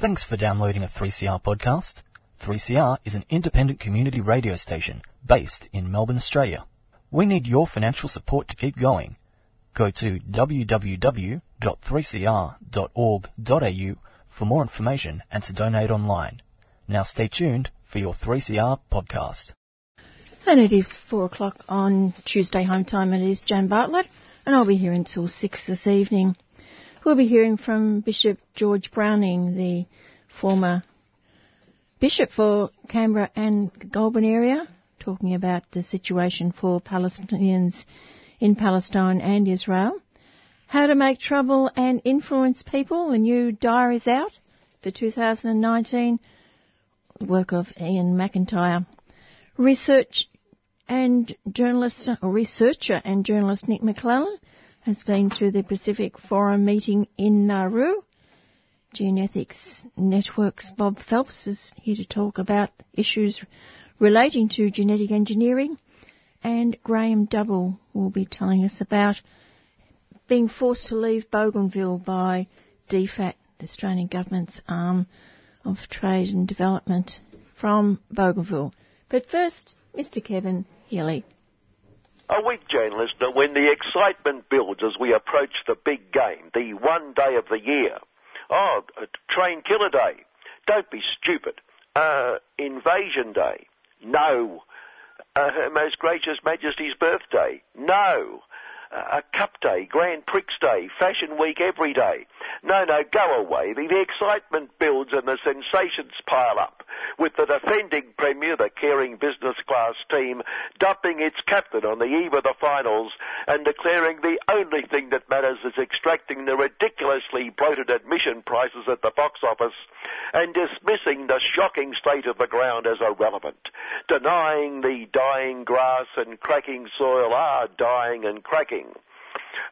Thanks for downloading a 3CR podcast. 3CR is an independent community radio station based in Melbourne, Australia. We need your financial support to keep going. Go to www.3cr.org.au for more information and to donate online. Now stay tuned for your 3CR podcast. And it is four o'clock on Tuesday home time, and it is Jan Bartlett, and I'll be here until six this evening. We'll be hearing from Bishop George Browning, the former bishop for Canberra and Goulburn area, talking about the situation for Palestinians in Palestine and Israel. How to make trouble and influence people. A new diary is out for 2019. Work of Iain McIntyre. Research and journalist, or researcher and journalist Nic Maclellan has been to the Pacific Forum meeting in Nauru. GeneEthics Network's Bob Phelps is here to talk about issues relating to genetic engineering. And Graham Double will be telling us about being forced to leave Bougainville by DFAT, the Australian government's arm of trade and development from Bougainville. But first, Mr. Kevin Healy. A week, Jane listener, when the excitement builds as we approach the big game, the one day of the year. Oh, train killer day. Don't be stupid. Uh, invasion day. No. Uh, Her Most Gracious Majesty's birthday. No a Cup Day, Grand Prix Day, Fashion Week every day. No, no, go away. The, the excitement builds and the sensations pile up with the defending Premier, the caring business class team, dumping its captain on the eve of the finals and declaring the only thing that matters is extracting the ridiculously bloated admission prices at the box office and dismissing the shocking state of the ground as irrelevant, denying the dying grass and cracking soil are dying and cracking.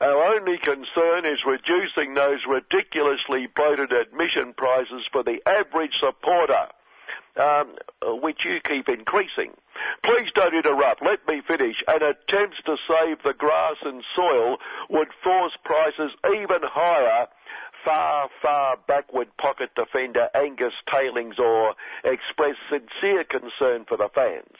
Our only concern is reducing those ridiculously bloated admission prices for the average supporter um, which you keep increasing. Please don't interrupt. Let me finish. An attempt to save the grass and soil would force prices even higher. Far, far backward pocket defender Angus Tailings or express sincere concern for the fans.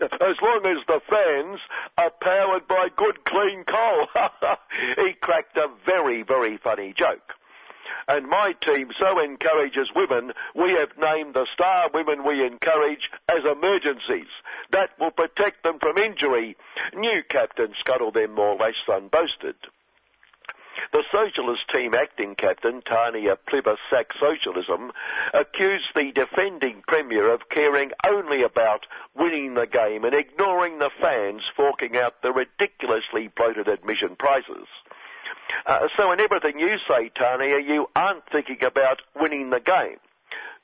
As long as the fans are powered by good clean coal. he cracked a very, very funny joke and my team so encourages women, we have named the star women we encourage as emergencies. That will protect them from injury. New captain scuttle them more than boasted. The Socialist team acting captain, Tania Plibersek Socialism, accused the defending Premier of caring only about winning the game and ignoring the fans forking out the ridiculously bloated admission prices. Uh, so in everything you say, Tania, you aren't thinking about winning the game.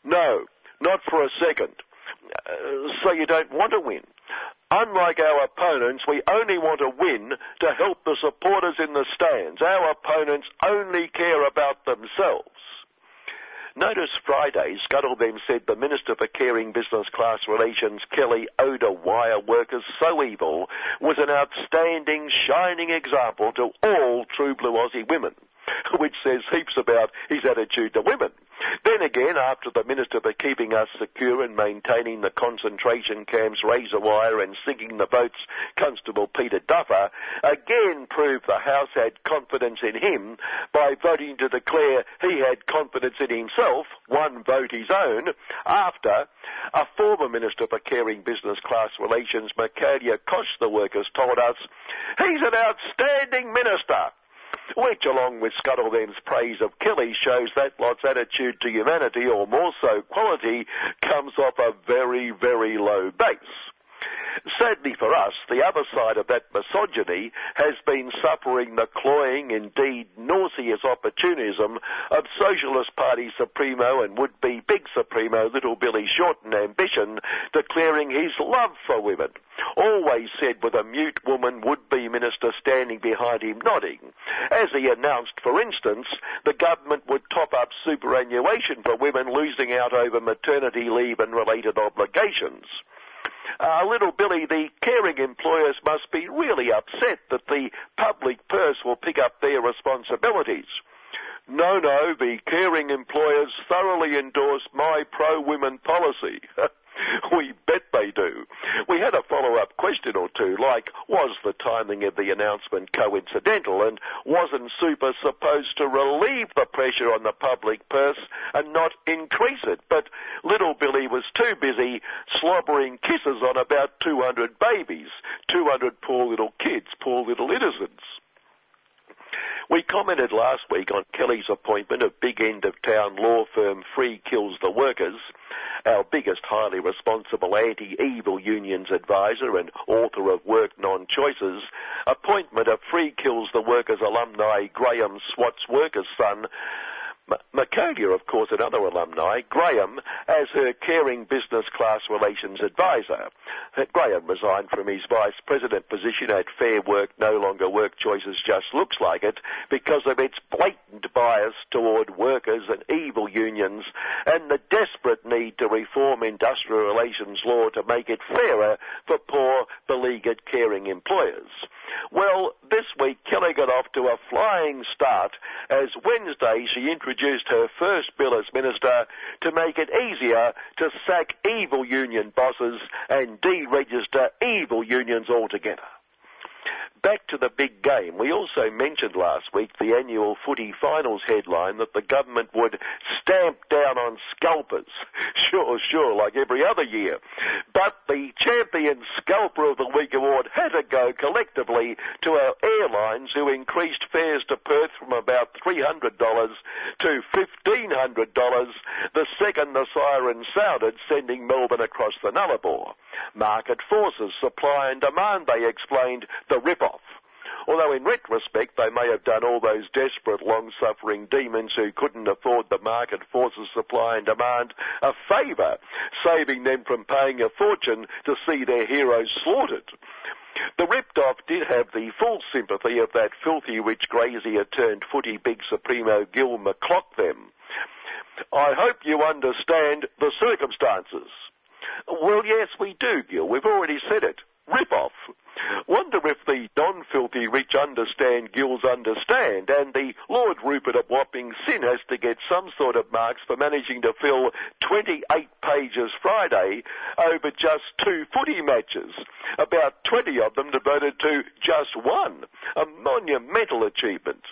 No, not for a second. Uh, so you don't want to win. Unlike our opponents, we only want to win to help the supporters in the stands. Our opponents only care about themselves. Notice Friday, Scuttlebem said the Minister for Caring Business Class Relations, Kelly Oda Wire Workers So Evil, was an outstanding, shining example to all true blue Aussie women, which says heaps about his attitude to women. Then again, after the Minister for keeping us secure and maintaining the concentration camps razor wire and sinking the boats, Constable Peter Duffer, again proved the House had confidence in him by voting to declare he had confidence in himself, one vote his own, after a former Minister for Caring Business Class Relations, Michaelia Koch, the workers, told us, he's an outstanding minister which, along with Scuttlebem's praise of Kelly, shows that lot's attitude to humanity, or more so quality, comes off a very, very low base. Sadly for us, the other side of that misogyny has been suffering the cloying, indeed nauseous opportunism of Socialist Party Supremo and would-be Big Supremo Little Billy Shorten ambition, declaring his love for women. Always said with a mute woman would-be minister standing behind him nodding. As he announced, for instance, the government would top up superannuation for women losing out over maternity leave and related obligations. Uh, little Billy, the caring employers must be really upset that the public purse will pick up their responsibilities. No, no, the caring employers thoroughly endorse my pro-women policy. we bet they do. We had a follow-up question or two, like, was the timing of the announcement coincidental and wasn't Super supposed to relieve the pressure on the public purse and not increase it? But little Billy was too busy slobbering kisses on about 200 babies, 200 poor little kids, poor little innocents. We commented last week on Kelly's appointment of big end of town law firm Free Kills the Workers, our biggest highly responsible anti-evil unions advisor and author of Work Non-Choices, appointment of Free Kills the Workers alumni Graham Swat's worker's son Michaelia, of course, another alumni, Graham, as her caring business class relations advisor. Uh, Graham resigned from his vice president position at Fair Work, no longer Work Choices just looks like it, because of its blatant bias toward workers and evil unions, and the desperate need to reform industrial relations law to make it fairer for poor, beleaguered caring employers. Well, this week Kelly got off to a flying start as Wednesday she introduced her first bill as minister to make it easier to sack evil union bosses and deregister evil unions altogether back to the big game, we also mentioned last week the annual footy finals headline that the government would stamp down on scalpers. Sure, sure, like every other year. But the champion scalper of the week award had to go collectively to our airlines who increased fares to Perth from about $300 to $1,500 the second the siren sounded, sending Melbourne across the Nullarbor. Market forces, supply and demand, they explained, the rip-off. Although in retrospect they may have done all those desperate, long-suffering demons who couldn't afford the market forces supply and demand a favour, saving them from paying a fortune to see their heroes slaughtered. The ripped off did have the full sympathy of that filthy rich grazier turned footy big supremo Gil McClock them. I hope you understand the circumstances. Well, yes, we do, Gil. We've already said it. Rip off. Wonder if the non-filthy rich understand Gills understand, and the Lord Rupert of Wapping Sin has to get some sort of marks for managing to fill 28 pages Friday over just two footy matches, about 20 of them devoted to just one, a monumental achievement.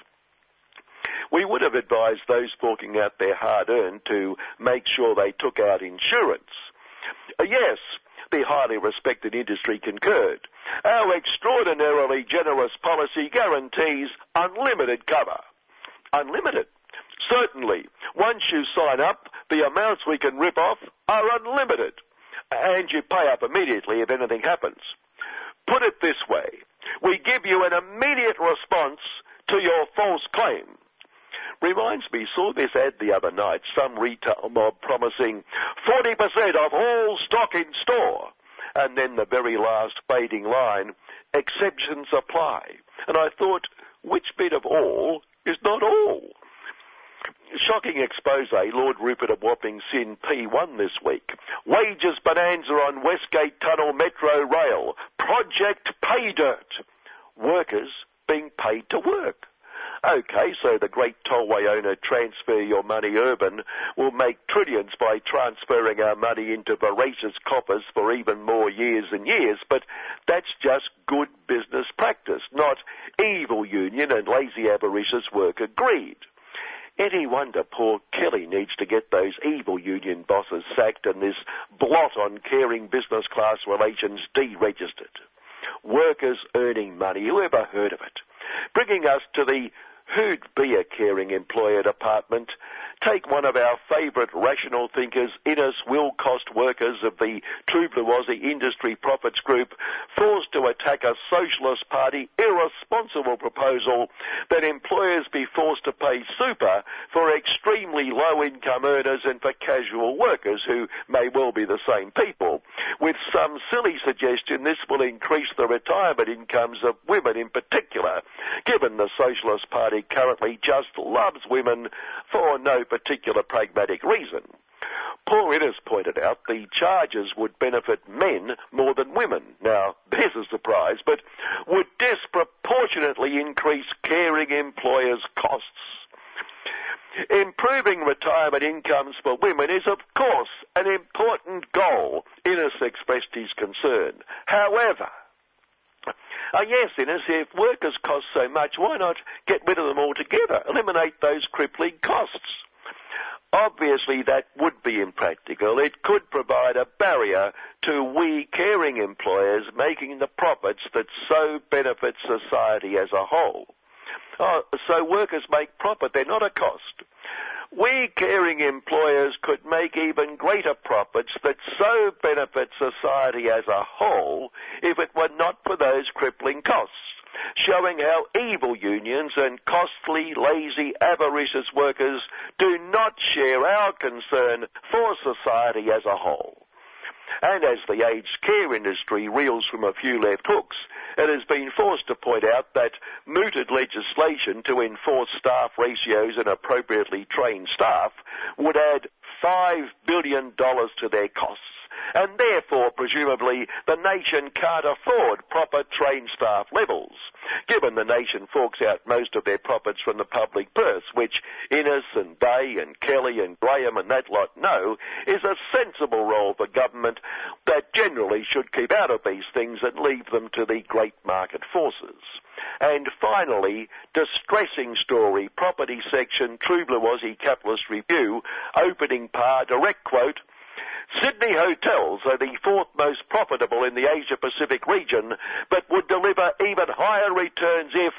We would have advised those forking out their hard-earned to make sure they took out insurance. Uh, yes, the highly respected industry concurred. Our extraordinarily generous policy guarantees unlimited cover. Unlimited. Certainly, once you sign up, the amounts we can rip off are unlimited. And you pay up immediately if anything happens. Put it this way, we give you an immediate response to your false claim. Reminds me, saw this ad the other night, some retail mob promising 40% off all stock in store. And then the very last fading line, exceptions apply. And I thought, which bit of all is not all? Shocking expose, eh? Lord Rupert of Wapping Sin P1 this week. Wages bonanza on Westgate Tunnel Metro Rail. Project Pay Dirt. Workers being paid to work. Okay, so the great tollway owner Transfer Your Money Urban will make trillions by transferring our money into voracious coffers for even more years and years, but that's just good business practice, not evil union and lazy avaricious worker greed. Any wonder poor Kelly needs to get those evil union bosses sacked and this blot on caring business class relations deregistered. Workers earning money, who ever heard of it? Bringing us to the Who'd be a caring employer department? Take one of our favourite rational thinkers, Innes will cost workers of the True Industry Profits Group, forced to attack a Socialist Party irresponsible proposal that employers be forced to pay super for extremely low income earners and for casual workers who may well be the same people. With some silly suggestion this will increase the retirement incomes of women in particular, given the Socialist Party currently just loves women for no particular pragmatic reason. Paul Innes pointed out the charges would benefit men more than women. Now, there's a surprise, but would disproportionately increase caring employers' costs. Improving retirement incomes for women is, of course, an important goal. Innes expressed his concern. However, uh, yes, Innes, if workers cost so much, why not get rid of them altogether? Eliminate those crippling costs. Obviously, that would be impractical. It could provide a barrier to we caring employers making the profits that so benefit society as a whole. Oh, so workers make profit, they're not a cost. We caring employers could make even greater profits that so benefit society as a whole if it were not for those crippling costs showing how evil unions and costly, lazy, avaricious workers do not share our concern for society as a whole. And as the aged care industry reels from a few left hooks, it has been forced to point out that mooted legislation to enforce staff ratios and appropriately trained staff would add $5 billion to their costs and therefore, presumably, the nation can't afford proper trained staff levels, given the nation forks out most of their profits from the public purse, which Innes and Day and Kelly and Graham and that lot know is a sensible role for government that generally should keep out of these things and leave them to the great market forces. And finally, distressing story, property section, True Blue Aussie Capitalist Review, opening par, direct quote, Sydney hotels are the fourth most profitable in the Asia Pacific region, but would deliver even higher returns if.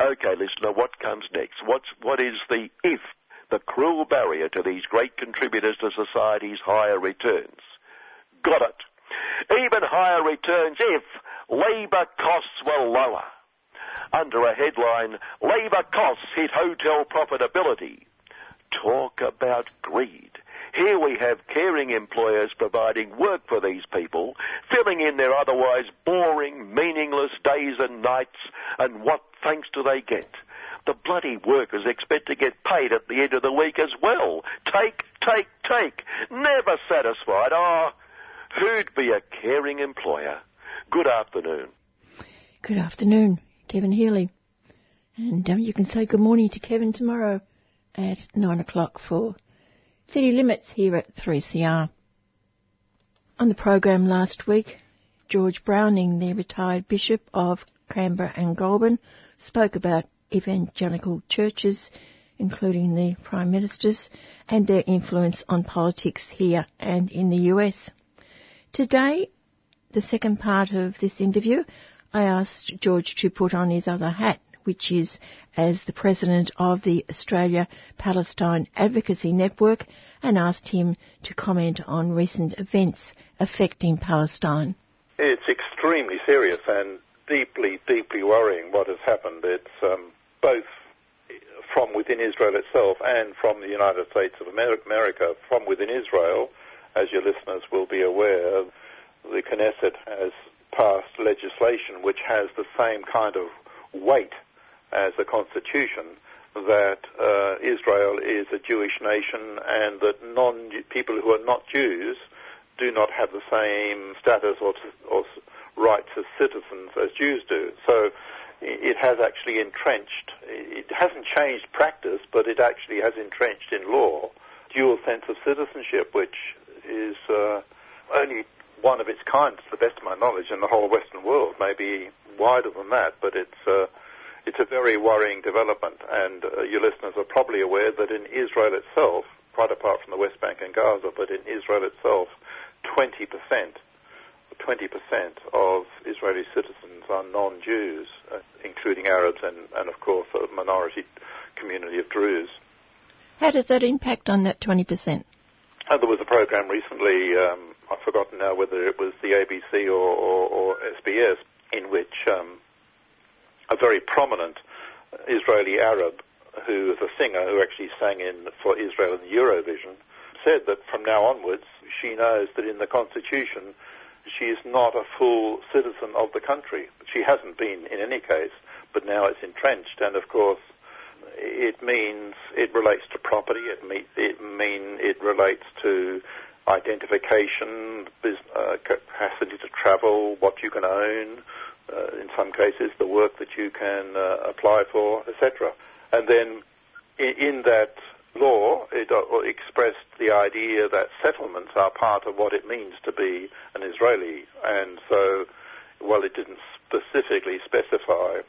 Okay, listener, what comes next? What's, what is the if, the cruel barrier to these great contributors to society's higher returns? Got it. Even higher returns if labour costs were lower. Under a headline, Labour costs hit hotel profitability. Talk about greed. Here we have caring employers providing work for these people, filling in their otherwise boring, meaningless days and nights, and what thanks do they get? The bloody workers expect to get paid at the end of the week as well. Take, take, take. Never satisfied. Ah, oh, who'd be a caring employer? Good afternoon. Good afternoon, Kevin Healy. And um, you can say good morning to Kevin tomorrow at nine o'clock for City Limits here at 3CR. On the program last week, George Browning, the retired Bishop of Canberra and Goulburn, spoke about evangelical churches, including the Prime Ministers, and their influence on politics here and in the US. Today, the second part of this interview, I asked George to put on his other hat which is as the president of the Australia Palestine Advocacy Network, and asked him to comment on recent events affecting Palestine. It's extremely serious and deeply, deeply worrying what has happened. It's um, both from within Israel itself and from the United States of America. From within Israel, as your listeners will be aware, the Knesset has passed legislation which has the same kind of weight as a constitution that uh, Israel is a Jewish nation and that non people who are not Jews do not have the same status or, or rights as citizens as Jews do. So it has actually entrenched. It hasn't changed practice, but it actually has entrenched in law dual sense of citizenship, which is uh, only one of its kind, to the best of my knowledge, in the whole Western world. Maybe wider than that, but it's. Uh, it's a very worrying development, and uh, your listeners are probably aware that in Israel itself, quite apart from the West Bank and Gaza, but in Israel itself, 20%, 20% of Israeli citizens are non-Jews, uh, including Arabs and, and, of course, a minority community of Druze. How does that impact on that 20%? Uh, there was a program recently, um, I've forgotten now whether it was the ABC or, or, or SBS, in which um, a very prominent Israeli Arab who is a singer who actually sang in for Israel in Eurovision, said that from now onwards she knows that in the constitution she is not a full citizen of the country. She hasn't been in any case, but now it's entrenched, and of course it means it relates to property. It, mean, it mean it relates to identification, business, uh, capacity to travel, what you can own, in some cases, the work that you can uh, apply for, etc. And then in, in, that law, it uh, expressed the idea that settlements are part of what it means to be an Israeli. And so, while it didn't specifically specify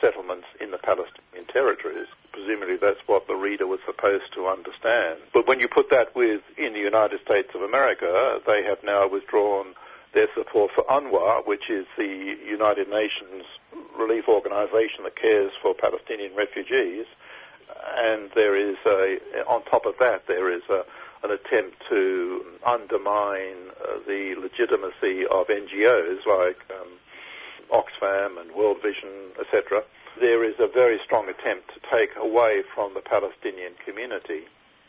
settlements in the Palestinian territories, presumably that's what the reader was supposed to understand. But when you put that with in the United States of America, they have now withdrawn their support for UNRWA, which is the United Nations relief organization that cares for Palestinian refugees. And there is a, on top of that, there is a, an attempt to undermine uh, the legitimacy of NGOs like um, Oxfam and World Vision, etc. There is a very strong attempt to take away from the Palestinian community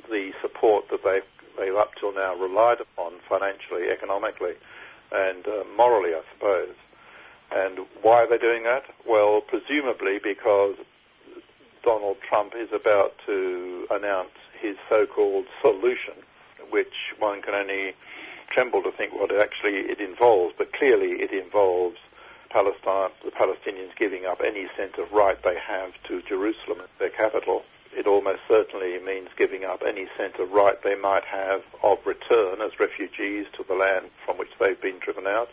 the support that they've, they've up till now relied upon financially, economically, and uh, morally, I suppose. And why are they doing that? Well, presumably because Donald Trump is about to announce his so-called solution, which one can only tremble to think what actually it involves, but clearly it involves Palestine, the Palestinians giving up any sense of right they have to Jerusalem as their capital. It almost certainly means giving up any sense of right they might have of return as refugees to the land from which they've been driven out.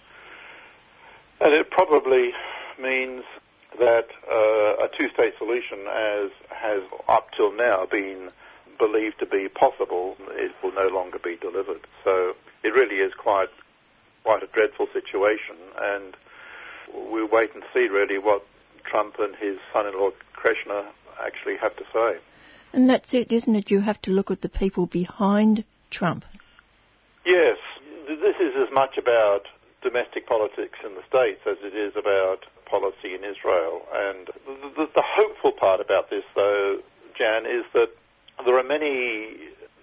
And it probably means that uh, a two-state solution, as has up till now been believed to be possible, it will no longer be delivered. So it really is quite quite a dreadful situation, and we'll wait and see really what Trump and his son-in-law Kushner actually have to say. And that's it, isn't it? You have to look at the people behind Trump. Yes, this is as much about domestic politics in the States as it is about policy in Israel. And the, the, the hopeful part about this, though, Jan, is that there are many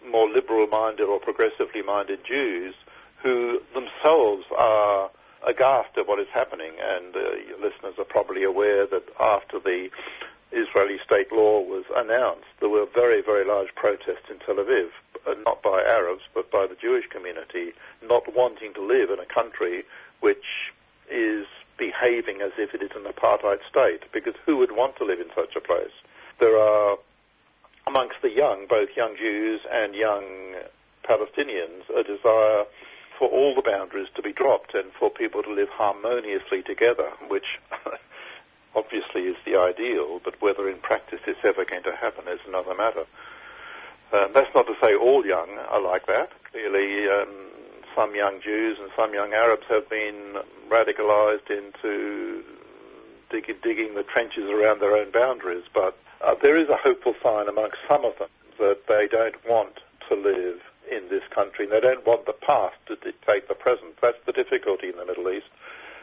more liberal-minded or progressively-minded Jews who themselves are aghast at what is happening. And uh, listeners are probably aware that after the Israeli state law was announced, there were very, very large protests in Tel Aviv, uh, not by Arabs, but by the Jewish community, not wanting to live in a country which is behaving as if it is an apartheid state, because who would want to live in such a place? There are, amongst the young, both young Jews and young Palestinians, a desire for all the boundaries to be dropped and for people to live harmoniously together, which obviously is the ideal, but whether in practice it's ever going to happen is another matter. Um, that's not to say all young are like that. Clearly, um, some young Jews and some young Arabs have been radicalized into dig- digging the trenches around their own boundaries, but uh, there is a hopeful sign amongst some of them that they don't want to live in this country. They don't want the past to dictate the present. That's the difficulty in the Middle East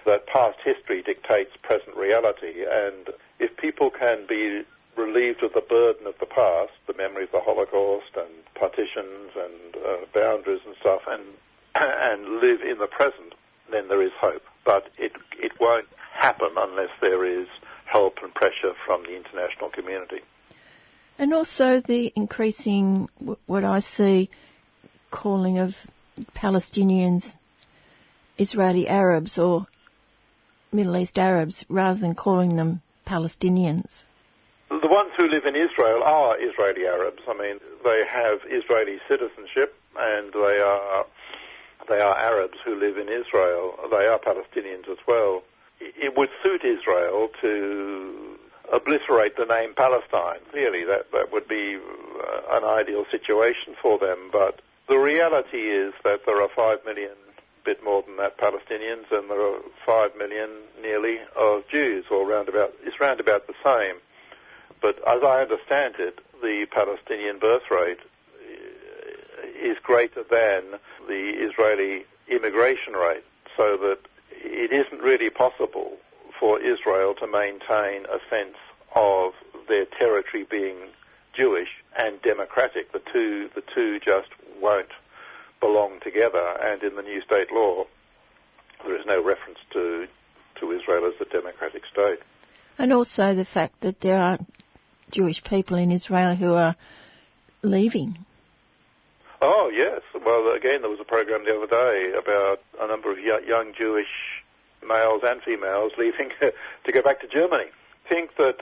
that past history dictates present reality. And if people can be relieved of the burden of the past, the memory of the Holocaust and partitions and uh, boundaries and stuff, and and live in the present, then there is hope. But it it won't happen unless there is help and pressure from the international community. And also the increasing, what I see, calling of Palestinians Israeli Arabs or Middle East Arabs rather than calling them Palestinians? The ones who live in Israel are Israeli Arabs. I mean, they have Israeli citizenship and they are they are Arabs who live in Israel. They are Palestinians as well. It would suit Israel to obliterate the name Palestine. Clearly, that, that would be uh, an ideal situation for them. But the reality is that there are five million bit more than that Palestinians, and there are five million nearly of Jews, or round about, it's round about the same. But as I understand it, the Palestinian birth rate is greater than the Israeli immigration rate, so that it isn't really possible for Israel to maintain a sense of their territory being Jewish and democratic. The two, the two just won't belong together, and in the new state law, there is no reference to to Israel as a democratic state. And also the fact that there are Jewish people in Israel who are leaving. Oh yes. Well, again, there was a program the other day about a number of young Jewish males and females leaving to go back to Germany. Think that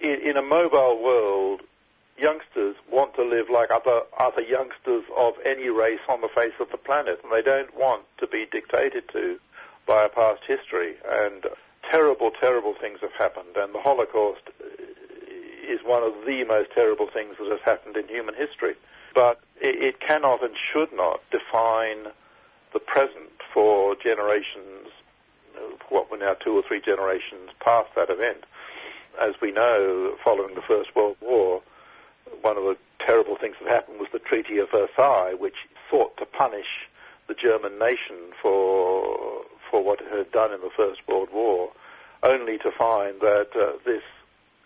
in a mobile world, youngsters want to live like other other youngsters of any race on the face of the planet, and they don't want to be dictated to by a past history. And terrible, terrible things have happened, and the Holocaust is one of the most terrible things that has happened in human history. But it, it cannot and should not define the present for generations, what we're now two or three generations past that event. As we know, following the First World War, one of the terrible things that happened was the Treaty of Versailles, which sought to punish the German nation for for what it had done in the First World War, only to find that uh, this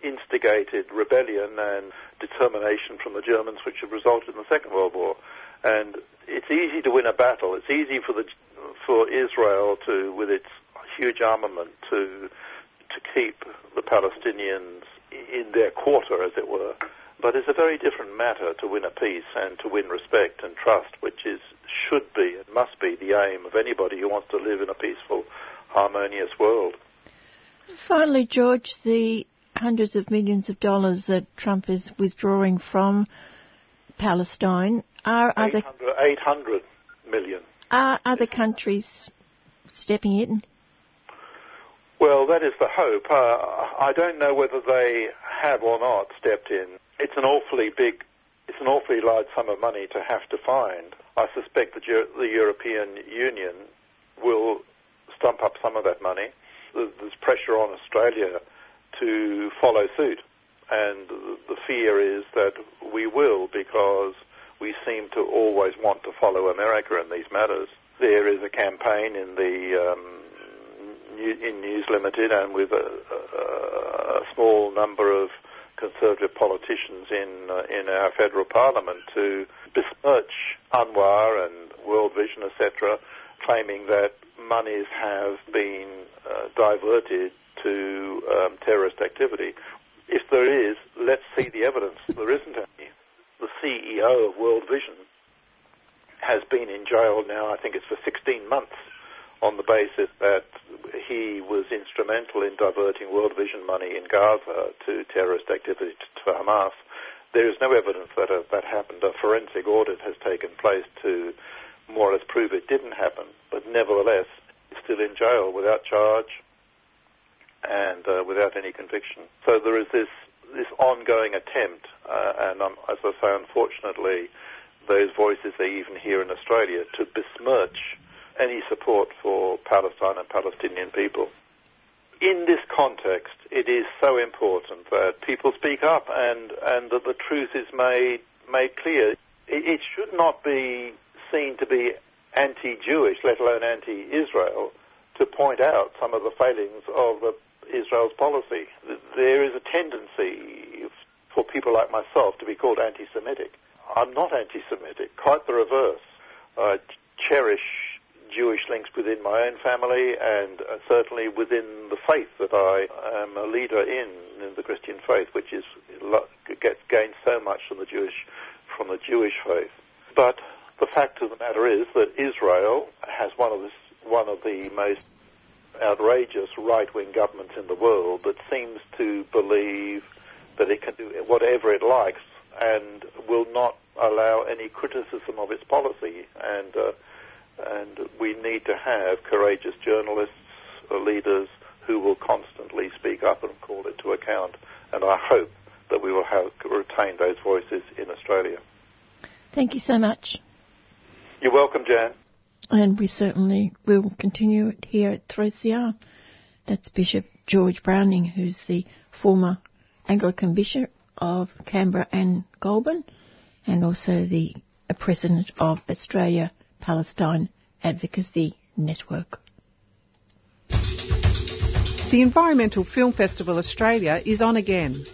instigated rebellion and determination from the Germans, which had resulted in the Second World War. And it's easy to win a battle. It's easy for the for Israel to, with its huge armament, to to keep the Palestinians in their quarter, as it were. But it's a very different matter to win a peace and to win respect and trust, which is should be and must be the aim of anybody who wants to live in a peaceful, harmonious world. Finally, George, the hundreds of millions of dollars that Trump is withdrawing from Palestine are other 800, 800 million. are other countries stepping in? Well, that is the hope. Uh, I don't know whether they have or not stepped in. It's an awfully big, it's an awfully large sum of money to have to find. I suspect that the European Union will stump up some of that money. There's pressure on Australia to follow suit, and the fear is that we will because we seem to always want to follow America in these matters. There is a campaign in the um, in News Limited and with a, a, a small number of conservative politicians in uh, in our federal parliament to besmirch UNRWA and World Vision, etc., claiming that monies have been uh, diverted to um, terrorist activity. If there is, let's see the evidence. There isn't any. The CEO of World Vision has been in jail now, I think it's for 16 months, on the basis that he was instrumental in diverting World Vision money in Gaza to terrorist activity to Hamas. There is no evidence that uh, that happened. A forensic audit has taken place to more or less prove it didn't happen, but nevertheless, he's still in jail without charge and uh, without any conviction. So there is this this ongoing attempt, uh, and um, as I say, unfortunately, those voices are even here in Australia to besmirch any support for Palestine and Palestinian people. In this context, it is so important that people speak up and, and that the truth is made made clear. It, it should not be seen to be anti-Jewish, let alone anti-Israel, to point out some of the failings of the, Israel's policy. There is a tendency for people like myself to be called anti-Semitic. I'm not anti-Semitic, quite the reverse. I cherish Jewish links within my own family and uh, certainly within the faith that I am a leader in, in the Christian faith, which is gets gained so much from the Jewish from the Jewish faith. But the fact of the matter is that Israel has one of the one of the most outrageous right-wing governments in the world that seems to believe that it can do whatever it likes and will not allow any criticism of its policy. And uh, and we need to have courageous journalists, or leaders who will constantly speak up and call it to account. And I hope that we will have retain those voices in Australia. Thank you so much. You're welcome, Jan. And we certainly will continue it here at 3CR. That's Bishop George Browning, who's the former Anglican Bishop of Canberra and Goulburn, and also the President of Australia Palestine Advocacy Network. The Environmental Film Festival Australia is on again.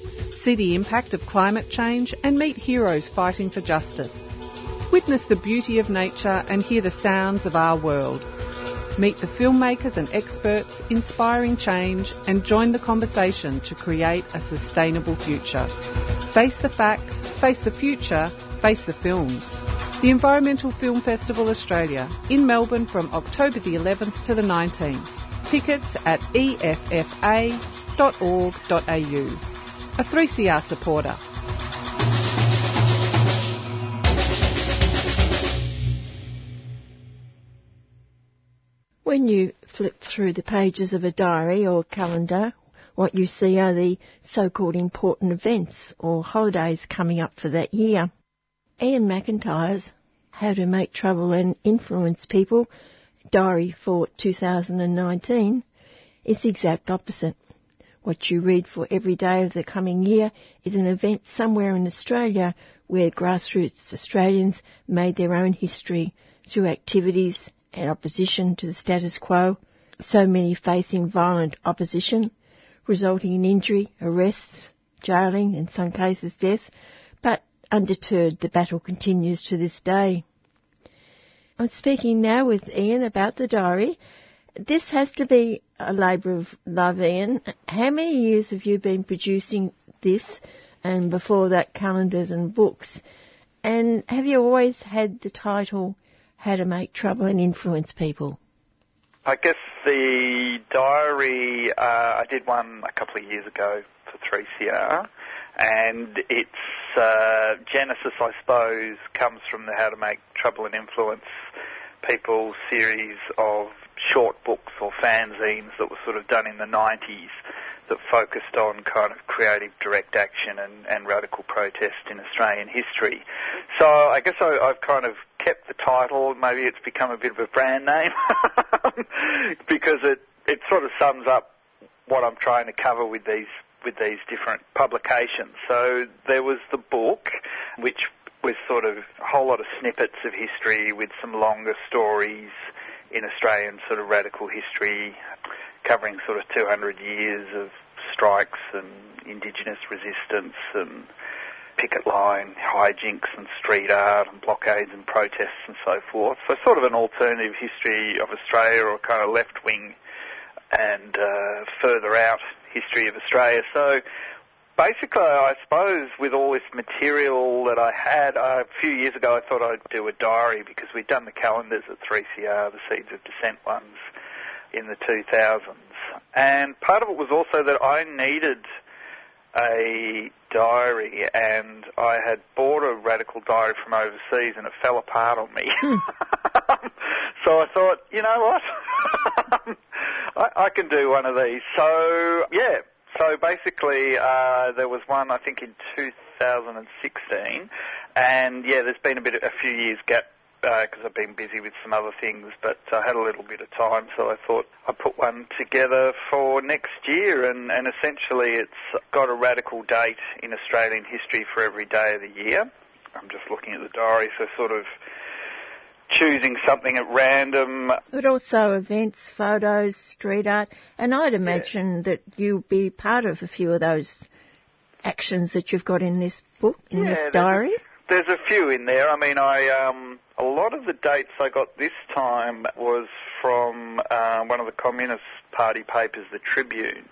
See the impact of climate change and meet heroes fighting for justice. Witness the beauty of nature and hear the sounds of our world. Meet the filmmakers and experts inspiring change and join the conversation to create a sustainable future. Face the facts, face the future, face the films. The Environmental Film Festival Australia in Melbourne from October the 11th to the 19th. Tickets at effa.org.au. A 3CR supporter. When you flip through the pages of a diary or calendar, what you see are the so called important events or holidays coming up for that year. Iain McIntyre's How to Make Trouble and Influence People diary for 2019 is the exact opposite. What you read for every day of the coming year is an event somewhere in Australia where grassroots Australians made their own history through activities and opposition to the status quo, so many facing violent opposition, resulting in injury, arrests, jailing, in some cases death, but undeterred the battle continues to this day. I'm speaking now with Iain about the diary. This has to be a labour of love, Iain. How many years have you been producing this and before that calendars and books? And have you always had the title How to Make Trouble and Influence People? I guess the diary, uh, I did one a couple of years ago for 3CR, and its uh, genesis, I suppose, comes from the How to Make Trouble and Influence People series of short books or fanzines that were sort of done in the 90s that focused on kind of creative direct action and, and radical protest in Australian history. So I guess I, I've kind of kept the title. Maybe it's become a bit of a brand name because it, it sort of sums up what I'm trying to cover with these with these different publications. So there was the book, which was sort of a whole lot of snippets of history with some longer stories in Australian sort of radical history, covering sort of 200 years of strikes and indigenous resistance and picket line hijinks and street art and blockades and protests and so forth. So sort of an alternative history of Australia or kind of left wing and uh, further out history of Australia. So basically, I suppose with all this material that I had, uh, a few years ago I thought I'd do a diary because we'd done the calendars at 3CR, the Seeds of Dissent ones, in the 2000s. And part of it was also that I needed a diary and I had bought a radical diary from overseas and it fell apart on me. so I thought, you know what? I, I can do one of these. So, yeah, so basically, uh, there was one I think in 2016, and yeah, there's been a bit, a few years gap because uh, I've been busy with some other things, but I had a little bit of time, so I thought I'd put one together for next year, and, and essentially it's got a radical date in Australian history for every day of the year. I'm just looking at the diary, so sort of choosing something at random. But also events, photos, street art, and I'd imagine yeah. that you'll be part of a few of those actions that you've got in this book, in yeah, this diary. There's, there's a few in there. I mean, I um, a lot of the dates I got this time was from uh, one of the Communist Party papers, the Tribune.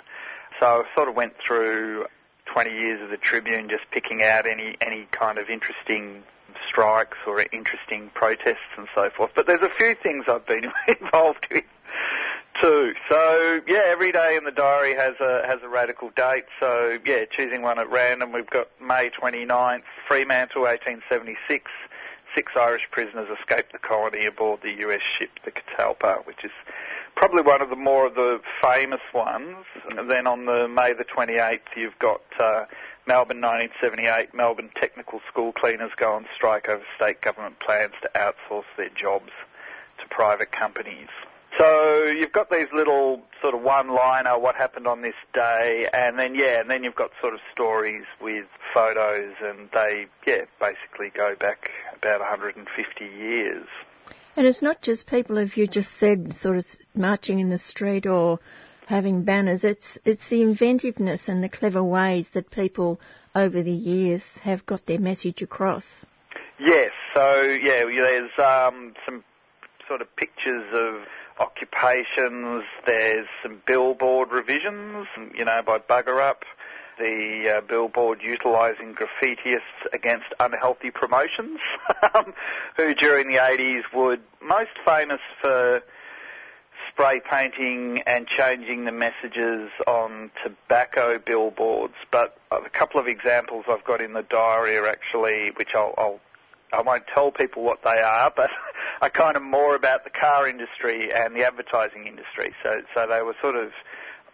So I sort of went through 20 years of the Tribune, just picking out any any kind of interesting strikes or interesting protests and so forth. But there's a few things I've been involved in too. So yeah, every day in the diary has a has a radical date. So yeah, choosing one at random. We've got May 29th, Fremantle, 1876. Six Irish prisoners escaped the colony aboard the US ship the Catalpa, which is probably one of the more of the famous ones. And then on the May the 28th, you've got uh, Melbourne 1978, Melbourne technical school cleaners go on strike over state government plans to outsource their jobs to private companies. So you've got these little sort of one-liner, what happened on this day, and then yeah, and then you've got sort of stories with photos, and they yeah basically go back about 150 years. And it's not just people, as you just said, sort of marching in the street or having banners. It's it's the inventiveness and the clever ways that people over the years have got their message across. Yes. So yeah, there's um, some sort of pictures of occupations. There's some billboard revisions, you know, by BUGA UP. The uh, billboard utilising graffitiists against unhealthy promotions, who during the 80s would most famous for spray painting and changing the messages on tobacco billboards. But a couple of examples I've got in the diary are actually, which I'll, I'll I won't tell people what they are, but are kind of more about the car industry and the advertising industry. So, so they were sort of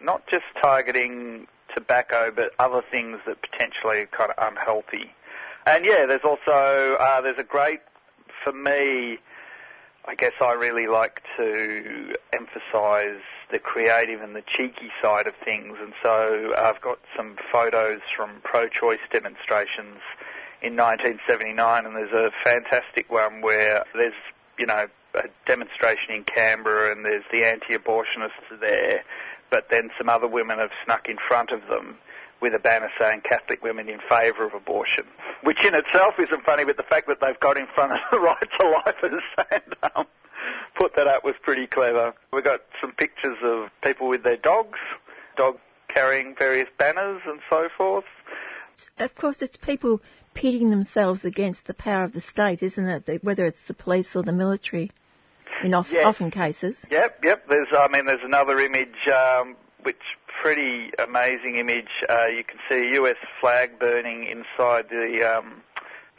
not just targeting tobacco, but other things that potentially are kind of unhealthy. And yeah, there's also uh, there's a great for me. I guess I really like to emphasise the creative and the cheeky side of things, and so I've got some photos from pro-choice demonstrations in 1979, and there's a fantastic one where there's you know a demonstration in Canberra, and there's the anti-abortionists there, but then some other women have snuck in front of them with a banner saying Catholic women in favour of abortion, which in itself isn't funny, but the fact that they've got in front of the right to life and um, put that up was pretty clever. We got some pictures of people with their dogs, dog carrying various banners and so forth. Of course, it's people pitting themselves against the power of the state, isn't it? Whether it's the police or the military in off, yes. often cases. Yep, yep. There's, I mean, there's another image um, which pretty amazing image. Uh, you can see a US flag burning inside the um,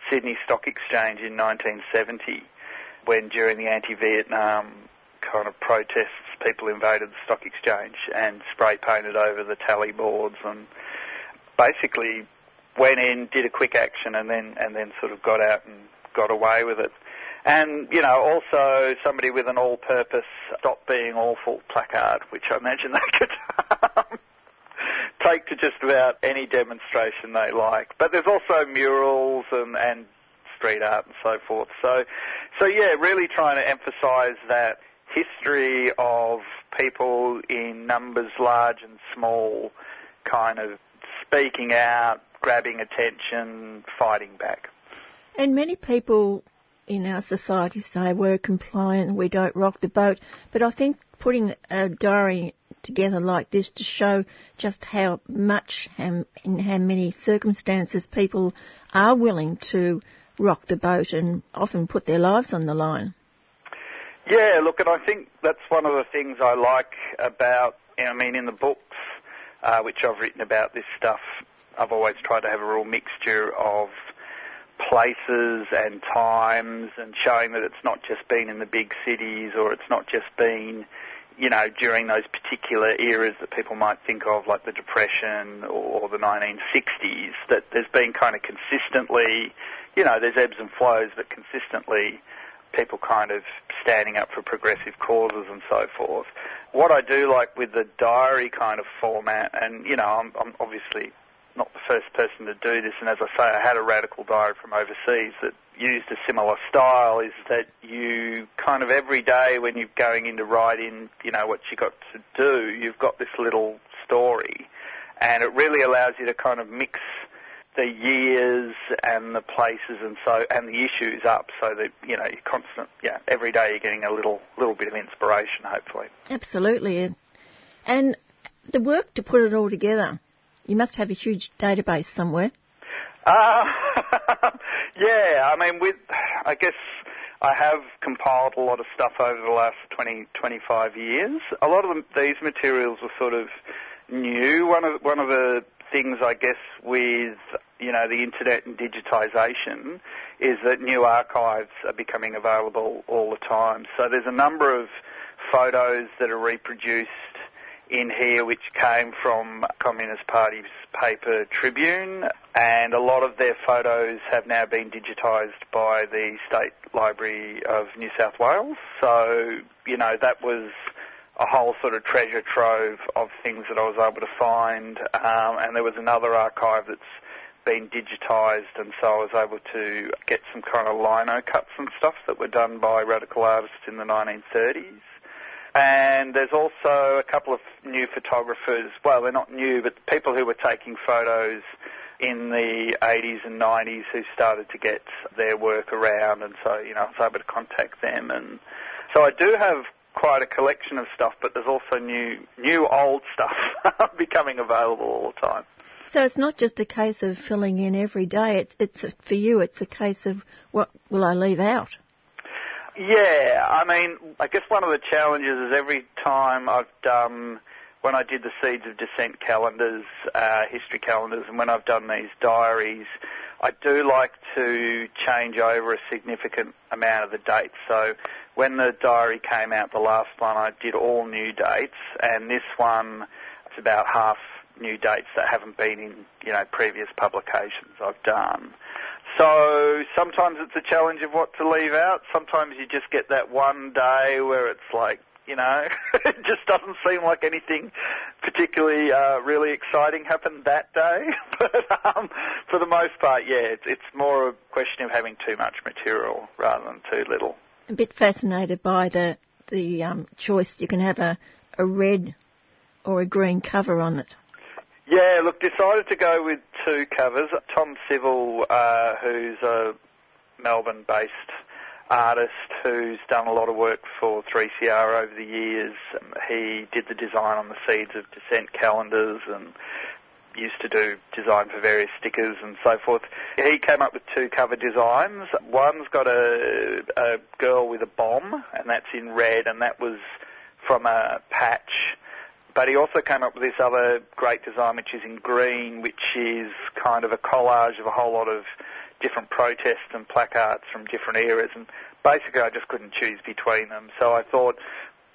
Sydney Stock Exchange in 1970, when during the anti-Vietnam kind of protests, people invaded the stock exchange and spray painted over the tally boards and basically went in, did a quick action, and then and then sort of got out and got away with it. And, you know, also somebody with an all-purpose stop being awful placard, which I imagine they could um, take to just about any demonstration they like. But there's also murals and, and street art and so forth. So, so yeah, really trying to emphasise that history of people in numbers large and small kind of speaking out, grabbing attention, fighting back. And many people in our society say we're compliant, we don't rock the boat. But I think putting a diary together like this to show just how much and in how many circumstances people are willing to rock the boat and often put their lives on the line. Yeah, look, and I think that's one of the things I like about, I mean, in the books uh, which I've written about this stuff, I've always tried to have a real mixture of places and times and showing that it's not just been in the big cities or it's not just been, you know, during those particular eras that people might think of, like the Depression or the 1960s, that there's been kind of consistently, you know, there's ebbs and flows, but consistently people kind of standing up for progressive causes and so forth. What I do like with the diary kind of format, and, you know, I'm, I'm obviously not the first person to do this, and as I say, I had a radical diary from overseas that used a similar style. Is that you kind of every day when you're going in to write in, you know, what you got to do, you've got this little story, and it really allows you to kind of mix the years and the places and so and the issues up so that you know you're constant yeah every day you're getting a little little bit of inspiration hopefully. Absolutely. And the work to put it all together you must have a huge database somewhere. Uh, yeah, I mean, with I guess I have compiled a lot of stuff over the last 20, 25 years. A lot of them, these materials were sort of new. One of one of the things I guess with you know the internet and digitisation is that new archives are becoming available all the time. So there's a number of photos that are reproduced in here which came from Communist Party's paper Tribune, and a lot of their photos have now been digitised by the State Library of New South Wales. So, you know, that was a whole sort of treasure trove of things that I was able to find, um, and there was another archive that's been digitised, and so I was able to get some kind of lino cuts and stuff that were done by radical artists in the 1930s. And there's also a couple of new photographers. Well, they're not new, but people who were taking photos in the 80s and 90s who started to get their work around, and so you know I was able to contact them. And so I do have quite a collection of stuff, but there's also new, new old stuff becoming available all the time. So it's not just a case of filling in every day. It's, it's for you. It's a case of what will I leave out. Yeah, I mean, I guess one of the challenges is every time I've done, when I did the Seeds of Dissent calendars, uh, history calendars, and when I've done these diaries, I do like to change over a significant amount of the dates. So when the diary came out, the last one, I did all new dates, and this one, it's about half new dates that haven't been in, you know, previous publications I've done. So sometimes it's a challenge of what to leave out. Sometimes you just get that one day where it's like, you know, it just doesn't seem like anything particularly uh, really exciting happened that day. but um, for the most part, yeah, it's, it's more a question of having too much material rather than too little. A bit fascinated by the the um, choice. You can have a, a red or a green cover on it. Yeah, look, decided to go with two covers. Tom Civil, uh, who's a Melbourne-based artist who's done a lot of work for 3CR over the years. Um, he did the design on the Seeds of Dissent calendars and used to do design for various stickers and so forth. He came up with two cover designs. One's got a, a girl with a bomb, and that's in red, and that was from a patch but he also came up with this other great design, which is in green, which is kind of a collage of a whole lot of different protests and placards from different eras. And basically, I just couldn't choose between them. So I thought,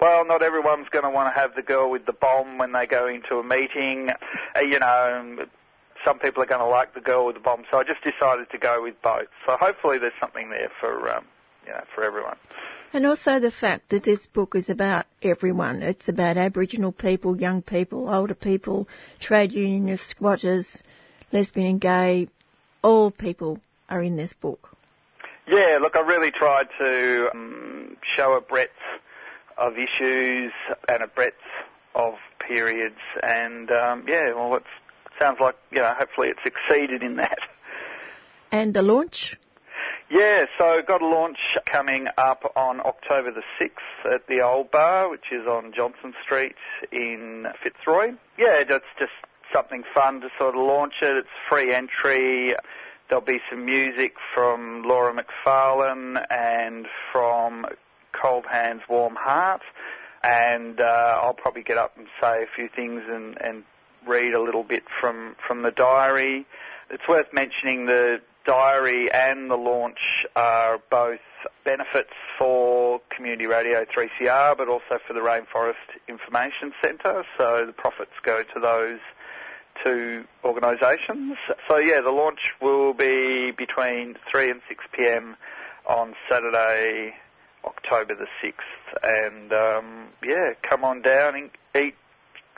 well, not everyone's going to want to have the girl with the bomb when they go into a meeting. Uh, you know, some people are going to like the girl with the bomb. So I just decided to go with both. So hopefully, there's something there for um, you know for everyone. And also the fact that this book is about everyone. It's about Aboriginal people, young people, older people, trade unionists, squatters, lesbian and gay. All people are in this book. Yeah, look, I really tried to um, show a breadth of issues and a breadth of periods, and um, yeah, well, it sounds like you know, hopefully it succeeded in that. And the launch yeah, so got a launch coming up on October the 6th at the Old Bar, which is on Johnson Street in Fitzroy. Yeah, that's just something fun to sort of launch it. It's free entry. There'll be some music from Laura McFarlane and from Cold Hands, Warm Heart. And uh, I'll probably get up and say a few things and, and read a little bit from, from the diary. It's worth mentioning the diary and the launch are both benefits for Community Radio 3CR, but also for the Rainforest Information Centre. So the profits go to those two organisations. So yeah, the launch will be between 3 and 6 p.m. on Saturday, October the 6th. And um, yeah, come on down and eat,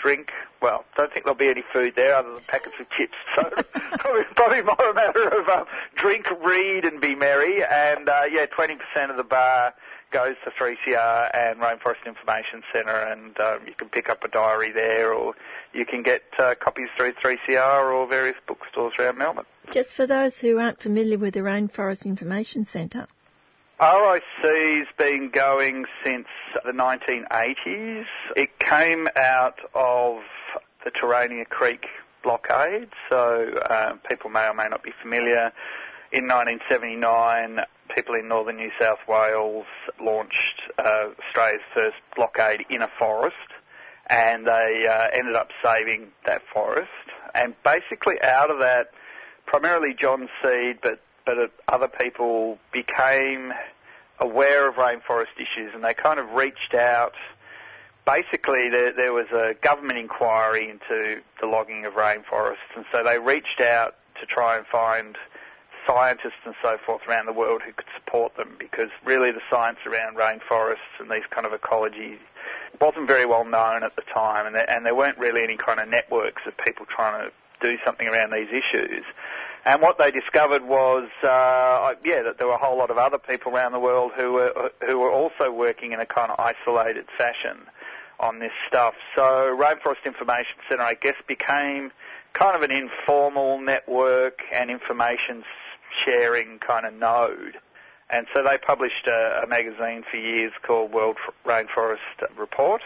drink. Well, don't think there'll be any food there other than packets of chips. So probably, probably more a matter of um, drink, read, and be merry. And uh, yeah, 20% of the bar goes to 3CR and Rainforest Information Centre, and um, you can pick up a diary there, or you can get uh, copies through 3CR or various bookstores around Melbourne. Just for those who aren't familiar with the Rainforest Information Centre, RIC's been going since the 1980s. It came out of the Terania Creek blockade, so uh, people may or may not be familiar. In 1979, people in northern New South Wales launched uh, Australia's first blockade in a forest, and they uh, ended up saving that forest. And basically, out of that, primarily John Seed, but but other people became aware of rainforest issues and they kind of reached out. Basically, there, there was a government inquiry into the logging of rainforests, and so they reached out to try and find scientists and so forth around the world who could support them because really the science around rainforests and these kind of ecology wasn't very well known at the time and there, and there weren't really any kind of networks of people trying to do something around these issues. And what they discovered was, uh, yeah, that there were a whole lot of other people around the world who were who were also working in a kind of isolated fashion on this stuff. So Rainforest Information Centre, I guess, became kind of an informal network and information sharing kind of node. And so they published a, a magazine for years called World Rainforest Report,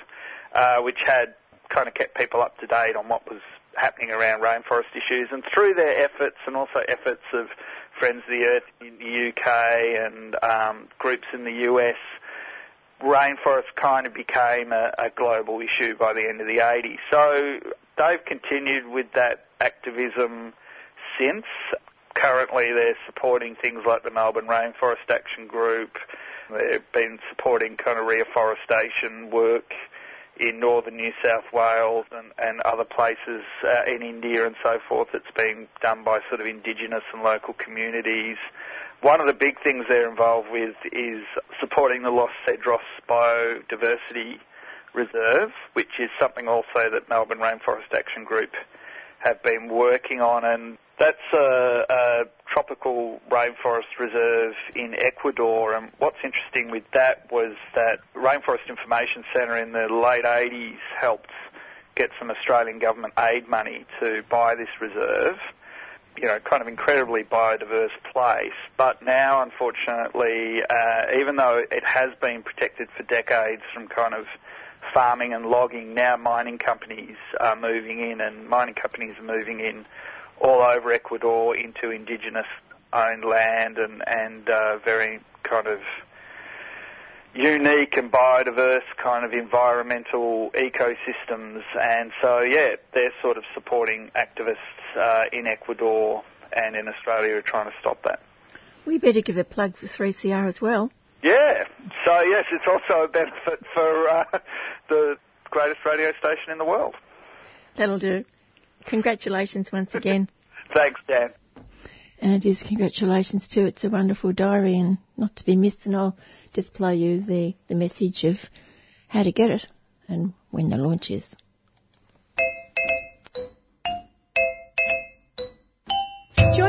uh, which had kind of kept people up to date on what was happening around rainforest issues. And through their efforts and also efforts of Friends of the Earth in the UK and um, groups in the US, rainforest kind of became a, a global issue by the end of the 80s. So they've continued with that activism since. currently they're supporting things like the Melbourne Rainforest Action Group. They've been supporting kind of reforestation work in northern New South Wales and, and other places uh, in India and so forth. It's being done by sort of indigenous and local communities. One of the big things they're involved with is supporting the Los Cedros Biodiversity Reserve, which is something also that Melbourne Rainforest Action Group have been working on, and that's a, a, tropical rainforest reserve in Ecuador. And what's interesting with that was that Rainforest Information Centre in the late 80s helped get some Australian government aid money to buy this reserve. You know, kind of incredibly biodiverse place. But now, unfortunately, uh, even though it has been protected for decades from kind of farming and logging, now mining companies are moving in, and mining companies are moving in all over Ecuador into indigenous owned land and, and uh, very kind of unique and biodiverse kind of environmental ecosystems. And so, yeah, they're sort of supporting activists uh, in Ecuador and in Australia who are trying to stop that. We better give a plug for 3CR as well. Yeah. So yes, it's also a benefit for uh, the greatest radio station in the world. That'll do. Congratulations once again. Thanks, Dan. And it is congratulations too. It's a wonderful diary and not to be missed. And I'll just play you the, the message of how to get it and when the launch is.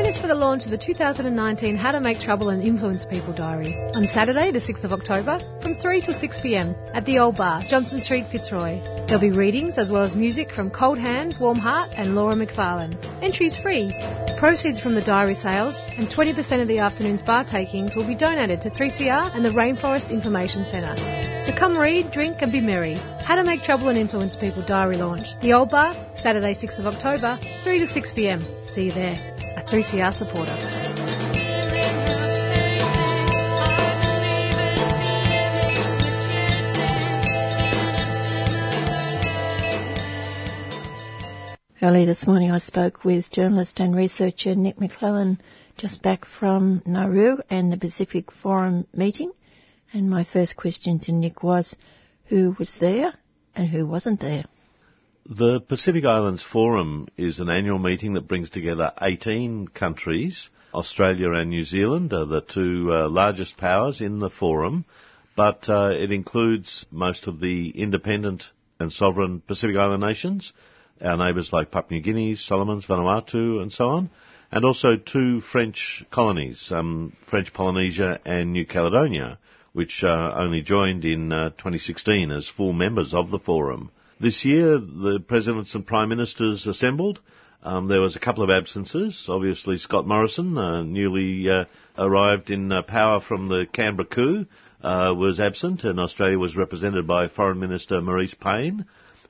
Us for the launch of the 2019 How to Make Trouble and Influence People diary on Saturday, the 6th of October, from 3 till 6 pm at the Old Bar, Johnson Street, Fitzroy. There'll be readings as well as music from Cold Hands, Warm Heart, and Laura McFarlane. Entries free. Proceeds from the diary sales and 20% of the afternoon's bar takings will be donated to 3CR and the Rainforest Information Centre. So come read, drink, and be merry. How to Make Trouble and Influence People diary launch. The Old Bar, Saturday, 6th of October, 3 to 6 pm. See you there. 3CR supporter. Early this morning I spoke with journalist and researcher Nic Maclellan just back from Nauru and the Pacific Forum meeting. And my first question to Nick was who was there and who wasn't there? The Pacific Islands Forum is an annual meeting that brings together 18 countries. Australia and New Zealand are the two uh, largest powers in the forum, but uh, it includes most of the independent and sovereign Pacific Island nations, our neighbours like Papua New Guinea, Solomons, Vanuatu, and so on, and also two French colonies, um, French Polynesia and New Caledonia, which uh, only joined in uh, 2016 as full members of the forum. This year, the presidents and prime ministers assembled. Um, there was a couple of absences. Obviously, Scott Morrison, uh, newly uh, arrived in uh, power from the Canberra coup, uh, was absent, and Australia was represented by Foreign Minister Marise Payne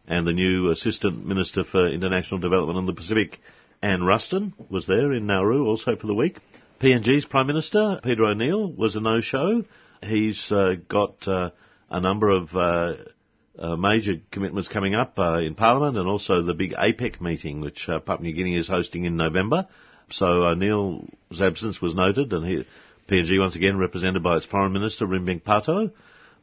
and the new Assistant Minister for International Development on the Pacific, Anne Ruston, was there in Nauru also for the week. PNG's Prime Minister, Peter O'Neill, was a no-show. He's uh, got uh, a number of uh, major commitments coming up uh, in Parliament and also the big APEC meeting, which uh, Papua New Guinea is hosting in November. So O'Neill's absence was noted, and he, PNG once again represented by its Foreign Minister, Rimbink Pato.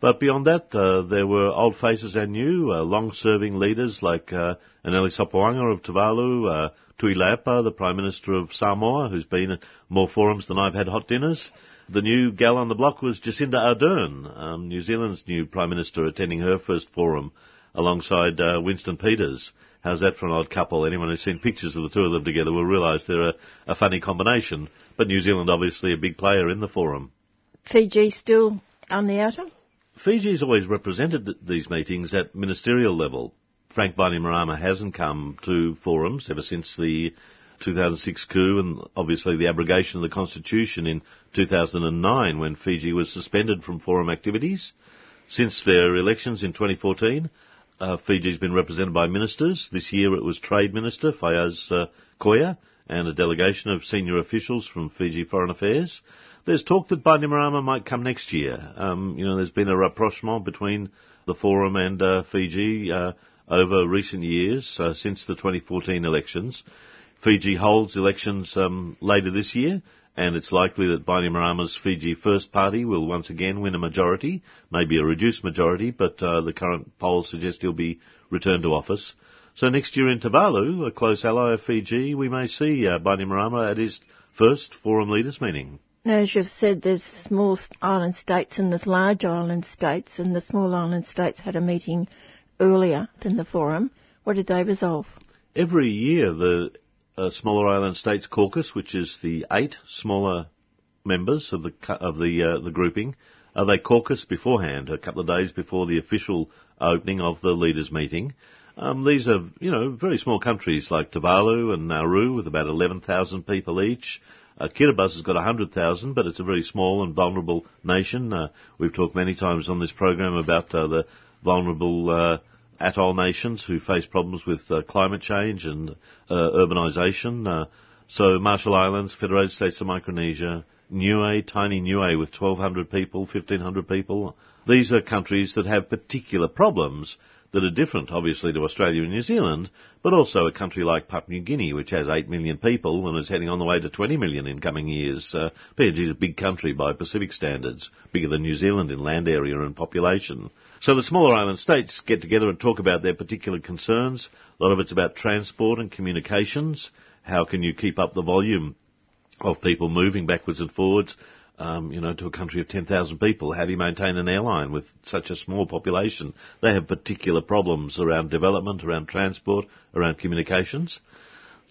But beyond that, uh, there were old faces and new, uh, long-serving leaders like uh, Enele of Tuvalu, uh, Tuilaepa, the Prime Minister of Samoa, who's been at more forums than I've had hot dinners. The new gal on the block was Jacinda Ardern, um, New Zealand's new Prime Minister, attending her first forum alongside uh, Winston Peters. How's that for an odd couple? Anyone who's seen pictures of the two of them together will realise they're a, a funny combination. But New Zealand obviously a big player in the forum. Fiji still on the outer? Fiji's always represented these meetings at ministerial level. Frank Bainimarama hasn't come to forums ever since the 2006 coup and obviously the abrogation of the constitution in 2009 when Fiji was suspended from forum activities. Since their elections in 2014, uh, Fiji's been represented by ministers. This year it was Trade Minister Faiyaz uh, Koya and a delegation of senior officials from Fiji Foreign Affairs. There's talk that Bainimarama might come next year. Um, you know, there's been a rapprochement between the forum and uh, Fiji uh, over recent years, uh, since the 2014 elections. Fiji holds elections um, later this year, and it's likely that Bainimarama's Fiji First Party will once again win a majority, maybe a reduced majority, but uh, the current polls suggest he'll be returned to office. So next year in Tuvalu, a close ally of Fiji, we may see uh, Bainimarama at his first Forum Leaders meeting. Now, as you've said, there's small island states and there's large island states, and the small island states had a meeting earlier than the forum. What did they resolve? Every year, the uh, Smaller Island States Caucus, which is the eight smaller members of the of the uh, the grouping, uh, they caucus beforehand, a couple of days before the official opening of the leaders' meeting. Um, these are, you know, very small countries like Tuvalu and Nauru with about 11,000 people each. Uh, Kiribati has got 100,000, but it's a very small and vulnerable nation. Uh, we've talked many times on this program about uh, the vulnerable uh, atoll nations who face problems with uh, climate change and uh, urbanisation. so Marshall Islands, Federated States of Micronesia, Niue, tiny Niue with 1,200 people, 1,500 people. These are countries that have particular problems that are different, obviously, to Australia and New Zealand, but also a country like Papua New Guinea, which has 8 million people and is heading on the way to 20 million in coming years. Uh, PNG is a big country by Pacific standards, bigger than New Zealand in land area and population. So the smaller island states get together and talk about their particular concerns. A lot of it's about transport and communications. How can you keep up the volume of people moving backwards and forwards? um, you know, to a country of 10,000 people. How do you maintain an airline with such a small population? They have particular problems around development, around transport, around communications.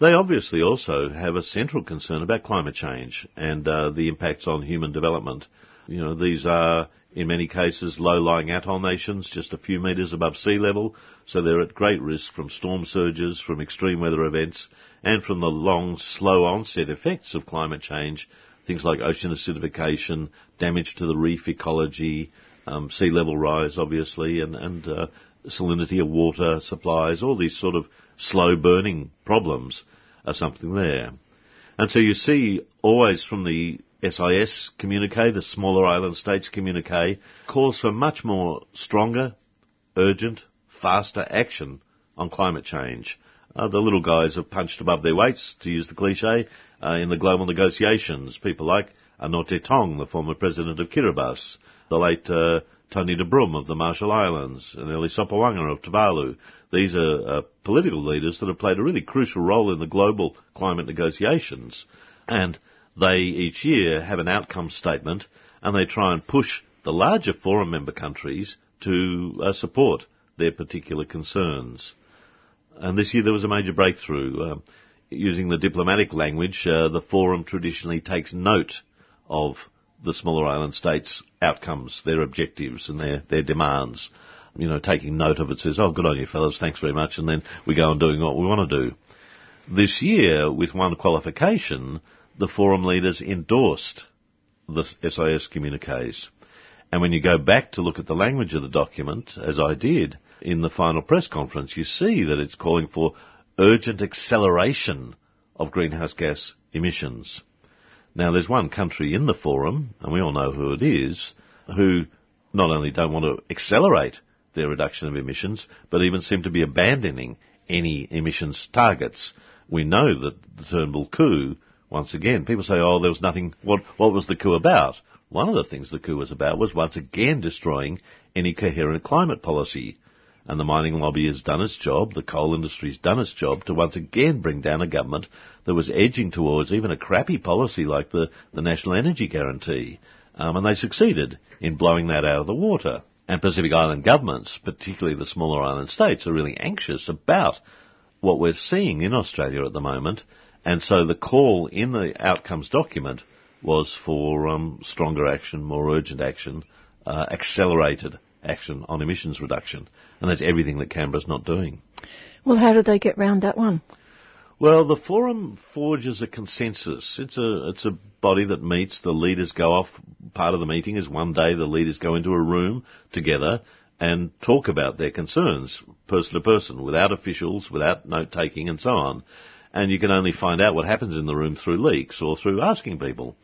They obviously also have a central concern about climate change and uh, the impacts on human development. You know, these are in many cases low-lying atoll nations, just a few metres above sea level, so they're at great risk from storm surges, from extreme weather events, and from the long, slow onset effects of climate change things like ocean acidification, damage to the reef ecology, um, sea level rise, obviously, and, and uh, salinity of water supplies, all these sort of slow burning problems are something there. And so you see always from the SIS communique, the smaller island states communique, calls for much more stronger, urgent, faster action on climate change. Uh, the little guys have punched above their weights, to use the cliche, uh, in the global negotiations. People like Anote Tong, the former president of Kiribati, the late uh, Tony de Brum of the Marshall Islands, and Eli Sopoaga of Tuvalu. These are uh, political leaders that have played a really crucial role in the global climate negotiations. And they each year have an outcome statement and they try and push the larger forum member countries to uh, support their particular concerns. And this year there was a major breakthrough. Uh, using the diplomatic language, uh, the forum traditionally takes note of the smaller island states' outcomes, their objectives, and their, their demands. You know, taking note of it says, oh, good on you fellas, thanks very much, and then we go on doing what we want to do. This year, with one qualification, the forum leaders endorsed the SIS communiques. And when you go back to look at the language of the document, as I did in the final press conference, you see that it's calling for urgent acceleration of greenhouse gas emissions. Now, there's one country in the forum, and we all know who it is, who not only don't want to accelerate their reduction of emissions, but even seem to be abandoning any emissions targets. We know that the Turnbull coup, once again, people say, oh, there was nothing, what, what was the coup about? One of the things the coup was about was once again destroying any coherent climate policy and the mining lobby has done its job, the coal industry has done its job to once again bring down a government that was edging towards even a crappy policy like the, the National Energy Guarantee. Um, and they succeeded in blowing that out of the water. And Pacific Island governments, particularly the smaller island states, are really anxious about what we're seeing in Australia at the moment. And so the call in the outcomes document was for um, stronger action, more urgent action, uh, accelerated action on emissions reduction. And that's everything that Canberra's not doing. Well, how did they get round that one? Well, the forum forges a consensus. It's a it's a body that meets. The leaders go off. Part of the meeting is one day the leaders go into a room together and talk about their concerns, person to person, without officials, without note taking, and so on. And you can only find out what happens in the room through leaks or through asking people.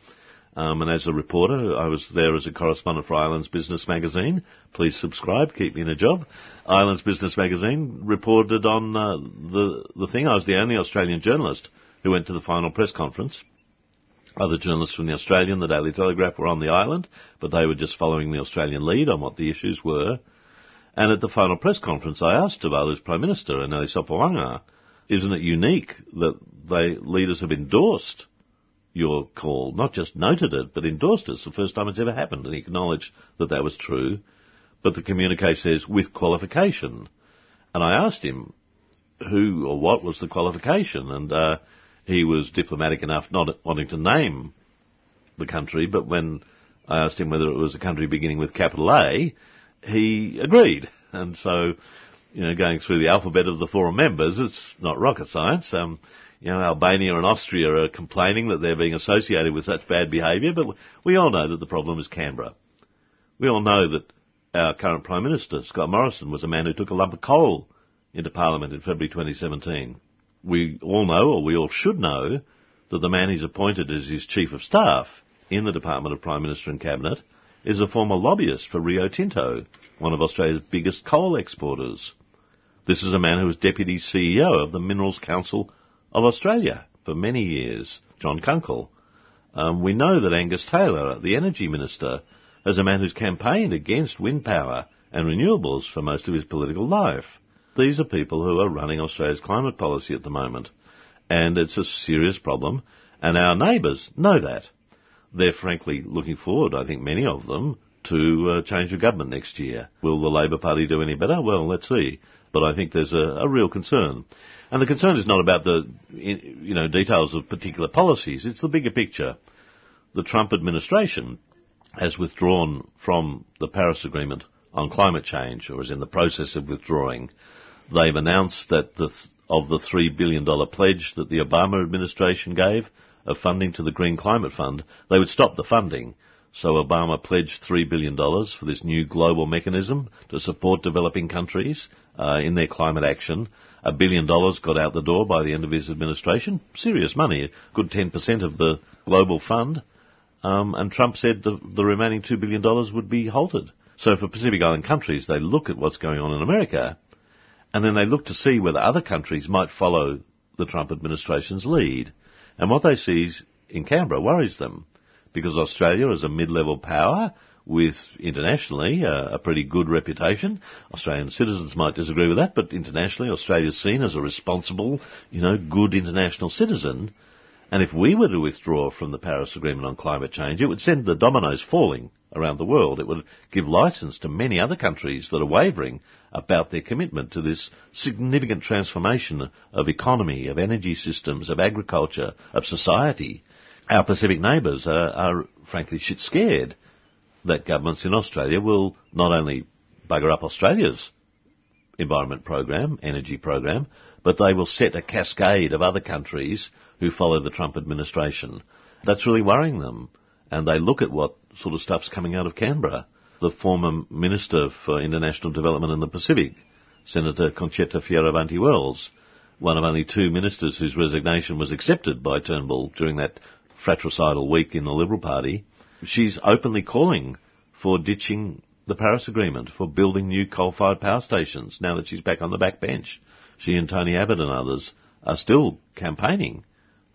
Um, and as a reporter, I was there as a correspondent for Islands Business Magazine. Please subscribe, keep me in a job. Islands Business Magazine reported on uh, the the thing. I was the only Australian journalist who went to the final press conference. Other journalists from the Australian, the Daily Telegraph were on the island, but they were just following the Australian lead on what the issues were. And at the final press conference, I asked Tuvalu's Prime Minister, Enele Sopoaga, isn't it unique that they leaders have endorsed your call, not just noted it, but endorsed it. It's the first time it's ever happened, and he acknowledged that that was true. But the communique says with qualification. And I asked him who or what was the qualification, and uh, he was diplomatic enough not wanting to name the country, but when I asked him whether it was a country beginning with capital A, he agreed. And so, you know, going through the alphabet of the forum members, it's not rocket science. Um, you know, Albania and Austria are complaining that they're being associated with such bad behaviour, but we all know that the problem is Canberra. We all know that our current Prime Minister, Scott Morrison, was a man who took a lump of coal into Parliament in February 2017. We all know, or we all should know, that the man he's appointed as his Chief of Staff in the Department of Prime Minister and Cabinet is a former lobbyist for Rio Tinto, one of Australia's biggest coal exporters. This is a man who was Deputy CEO of the Minerals Council of Australia for many years, John Kunkel. Um, we know that Angus Taylor, the Energy Minister, is a man who's campaigned against wind power and renewables for most of his political life. These are people who are running Australia's climate policy at the moment. And it's a serious problem, and our neighbours know that. They're frankly looking forward, I think many of them, to uh, change of government next year. Will the Labor Party do any better? Well, let's see. But I think there's a, a real concern. And the concern is not about the you know details of particular policies. It's the bigger picture. The Trump administration has withdrawn from the Paris Agreement on climate change, or is in the process of withdrawing. They've announced that the, of the three billion dollar pledge that the Obama administration gave of funding to the Green Climate Fund, they would stop the funding so Obama pledged $3 billion for this new global mechanism to support developing countries uh, in their climate action. A billion dollars got out the door by the end of his administration. Serious money, a good 10% of the global fund. Um, and Trump said the, the remaining $2 billion would be halted. So for Pacific Island countries, they look at what's going on in America, and then they look to see whether other countries might follow the Trump administration's lead. And what they see in Canberra worries them because Australia is a mid-level power with internationally uh, a pretty good reputation. Australian citizens might disagree with that, but internationally Australia is seen as a responsible, you know, good international citizen. And if we were to withdraw from the Paris Agreement on climate change, it would send the dominoes falling around the world. It would give license to many other countries that are wavering about their commitment to this significant transformation of economy, of energy systems, of agriculture, of society our Pacific neighbours are, are frankly shit scared that governments in Australia will not only bugger up Australia's environment program, energy program, but they will set a cascade of other countries who follow the Trump administration. That's really worrying them. And they look at what sort of stuff's coming out of Canberra. The former Minister for International Development in the Pacific, Senator Concetta Fierravanti Wells, one of only two ministers whose resignation was accepted by Turnbull during that fratricidal week in the Liberal Party, she's openly calling for ditching the Paris Agreement, for building new coal-fired power stations now that she's back on the back bench. She and Tony Abbott and others are still campaigning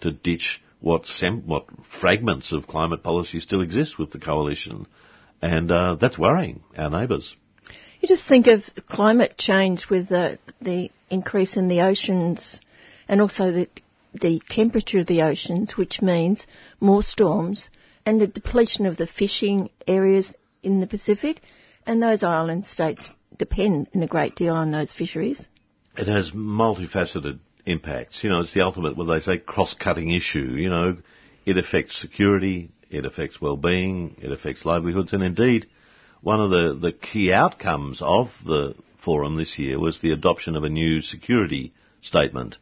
to ditch what, sem- what fragments of climate policy still exist with the coalition. And uh, that's worrying our neighbours. You just think of climate change with the, the increase in the oceans and also the the temperature of the oceans, which means more storms, and the depletion of the fishing areas in the Pacific, and those island states depend in a great deal on those fisheries. It has multifaceted impacts. You know, it's the ultimate, what they say, cross-cutting issue. You know, it affects security, it affects well-being, it affects livelihoods, and indeed, one of the, the key outcomes of the forum this year was the adoption of a new security statement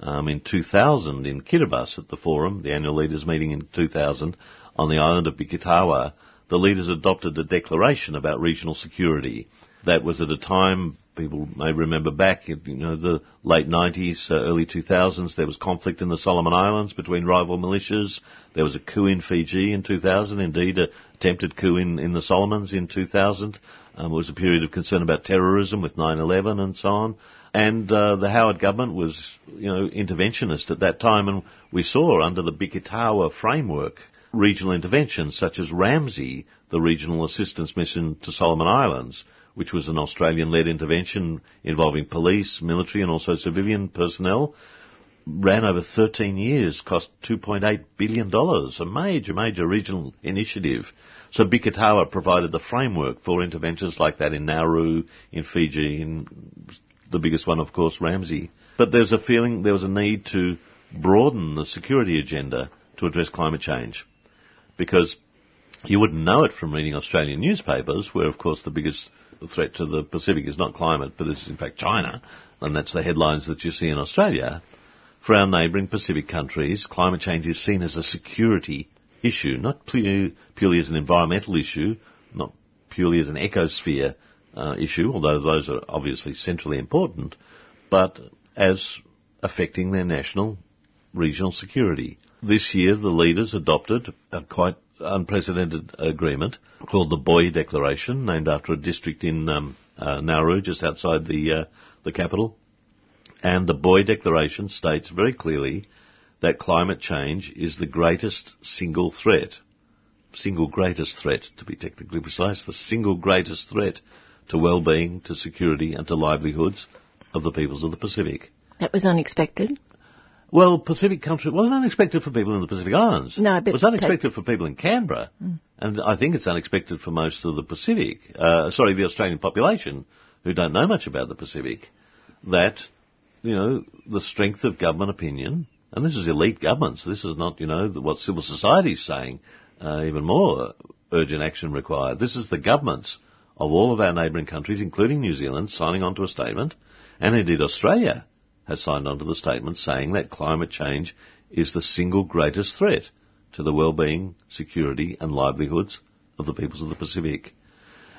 um, in 2000 in Kiribati at the forum, the annual leaders meeting in 2000 on the island of Biketawa, the leaders adopted a declaration about regional security. That was at a time people may remember back, you know, the late 90s, uh, early 2000s, there was conflict in the Solomon Islands between rival militias. There was a coup in Fiji in 2000, indeed, a attempted coup in, in the Solomons in 2000. Um, it was a period of concern about terrorism with 9/11 and so on. And uh, the Howard government was, you know, interventionist at that time, and we saw under the Biketawa framework regional interventions such as RAMSI, the regional assistance mission to Solomon Islands, which was an Australian-led intervention involving police, military, and also civilian personnel, ran over 13 years, cost $2.8 billion, a major, major regional initiative. So Biketawa provided the framework for interventions like that in Nauru, in Fiji, in the biggest one, of course, RAMSI. But there's a feeling there was a need to broaden the security agenda to address climate change. Because you wouldn't know it from reading Australian newspapers, where, of course, the biggest threat to the Pacific is not climate, but is in fact China, and that's the headlines that you see in Australia. For our neighbouring Pacific countries, climate change is seen as a security issue, not purely as an environmental issue, not purely as an ecosphere uh, issue, although those are obviously centrally important, but as affecting their national regional security. This year, the leaders adopted a quite unprecedented agreement called the Boe Declaration, named after a district in um, uh, Nauru, just outside the uh, the capital. And the Boe Declaration states very clearly that climate change is the greatest single threat, single greatest threat, to be technically precise, the single greatest threat to well-being, to security, and to livelihoods of the peoples of the Pacific. That was unexpected. Well, Pacific country wasn't unexpected for people in the Pacific Islands. No, but it was unexpected for people in Canberra, mm. and I think it's unexpected for most of the Pacific. Uh, sorry, the Australian population who don't know much about the Pacific. That you know the strength of government opinion, and this is elite governments. This is not you know what civil society is saying. Uh, even more urgent action required. This is the governments of all of our neighbouring countries, including New Zealand, signing on to a statement, and indeed Australia has signed on to the statement saying that climate change is the single greatest threat to the well-being, security and livelihoods of the peoples of the Pacific.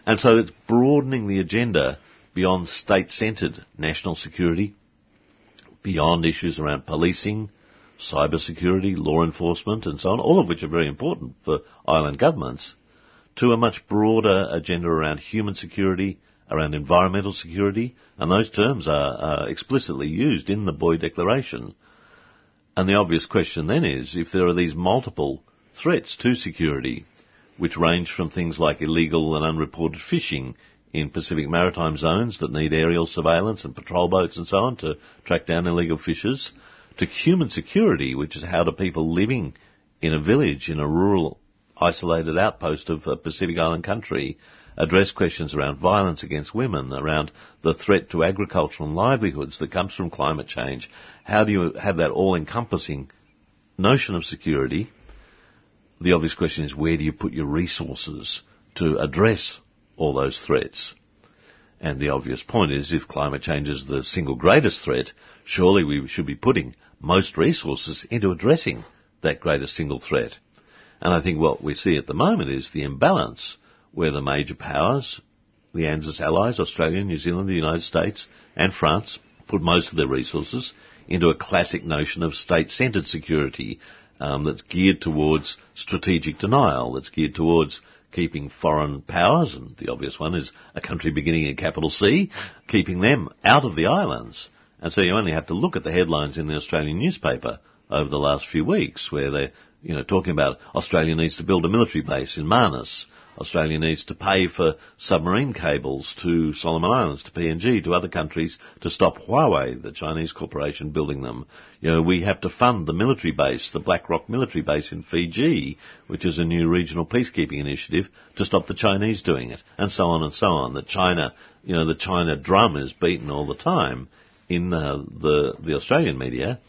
And so it's broadening the agenda beyond state-centred national security, beyond issues around policing, cyber security, law enforcement and so on, all of which are very important for island governments, to a much broader agenda around human security, around environmental security, and those terms are, are explicitly used in the Boe Declaration. And the obvious question then is, if there are these multiple threats to security, which range from things like illegal and unreported fishing in Pacific maritime zones that need aerial surveillance and patrol boats and so on to track down illegal fishers, to human security, which is how do people living in a village, in a rural, isolated outpost of a Pacific Island country, address questions around violence against women, around the threat to agricultural livelihoods that comes from climate change. How do you have that all-encompassing notion of security? The obvious question is where do you put your resources to address all those threats? And the obvious point is if climate change is the single greatest threat, surely we should be putting most resources into addressing that greatest single threat. And I think what we see at the moment is the imbalance where the major powers, the ANZUS allies, Australia, New Zealand, the United States, and France, put most of their resources into a classic notion of state-centred security um, that's geared towards strategic denial, that's geared towards keeping foreign powers, and the obvious one is a country beginning in capital C, keeping them out of the islands. And so you only have to look at the headlines in the Australian newspaper over the last few weeks where they're, you know, talking about Australia needs to build a military base in Manus. Australia needs to pay for submarine cables to Solomon Islands, to PNG, to other countries to stop Huawei, the Chinese corporation, building them. You know, we have to fund the military base, the Black Rock military base in Fiji, which is a new regional peacekeeping initiative to stop the Chinese doing it, and so on and so on. That China, you know, the China drum is beaten all the time in uh, the the Australian media,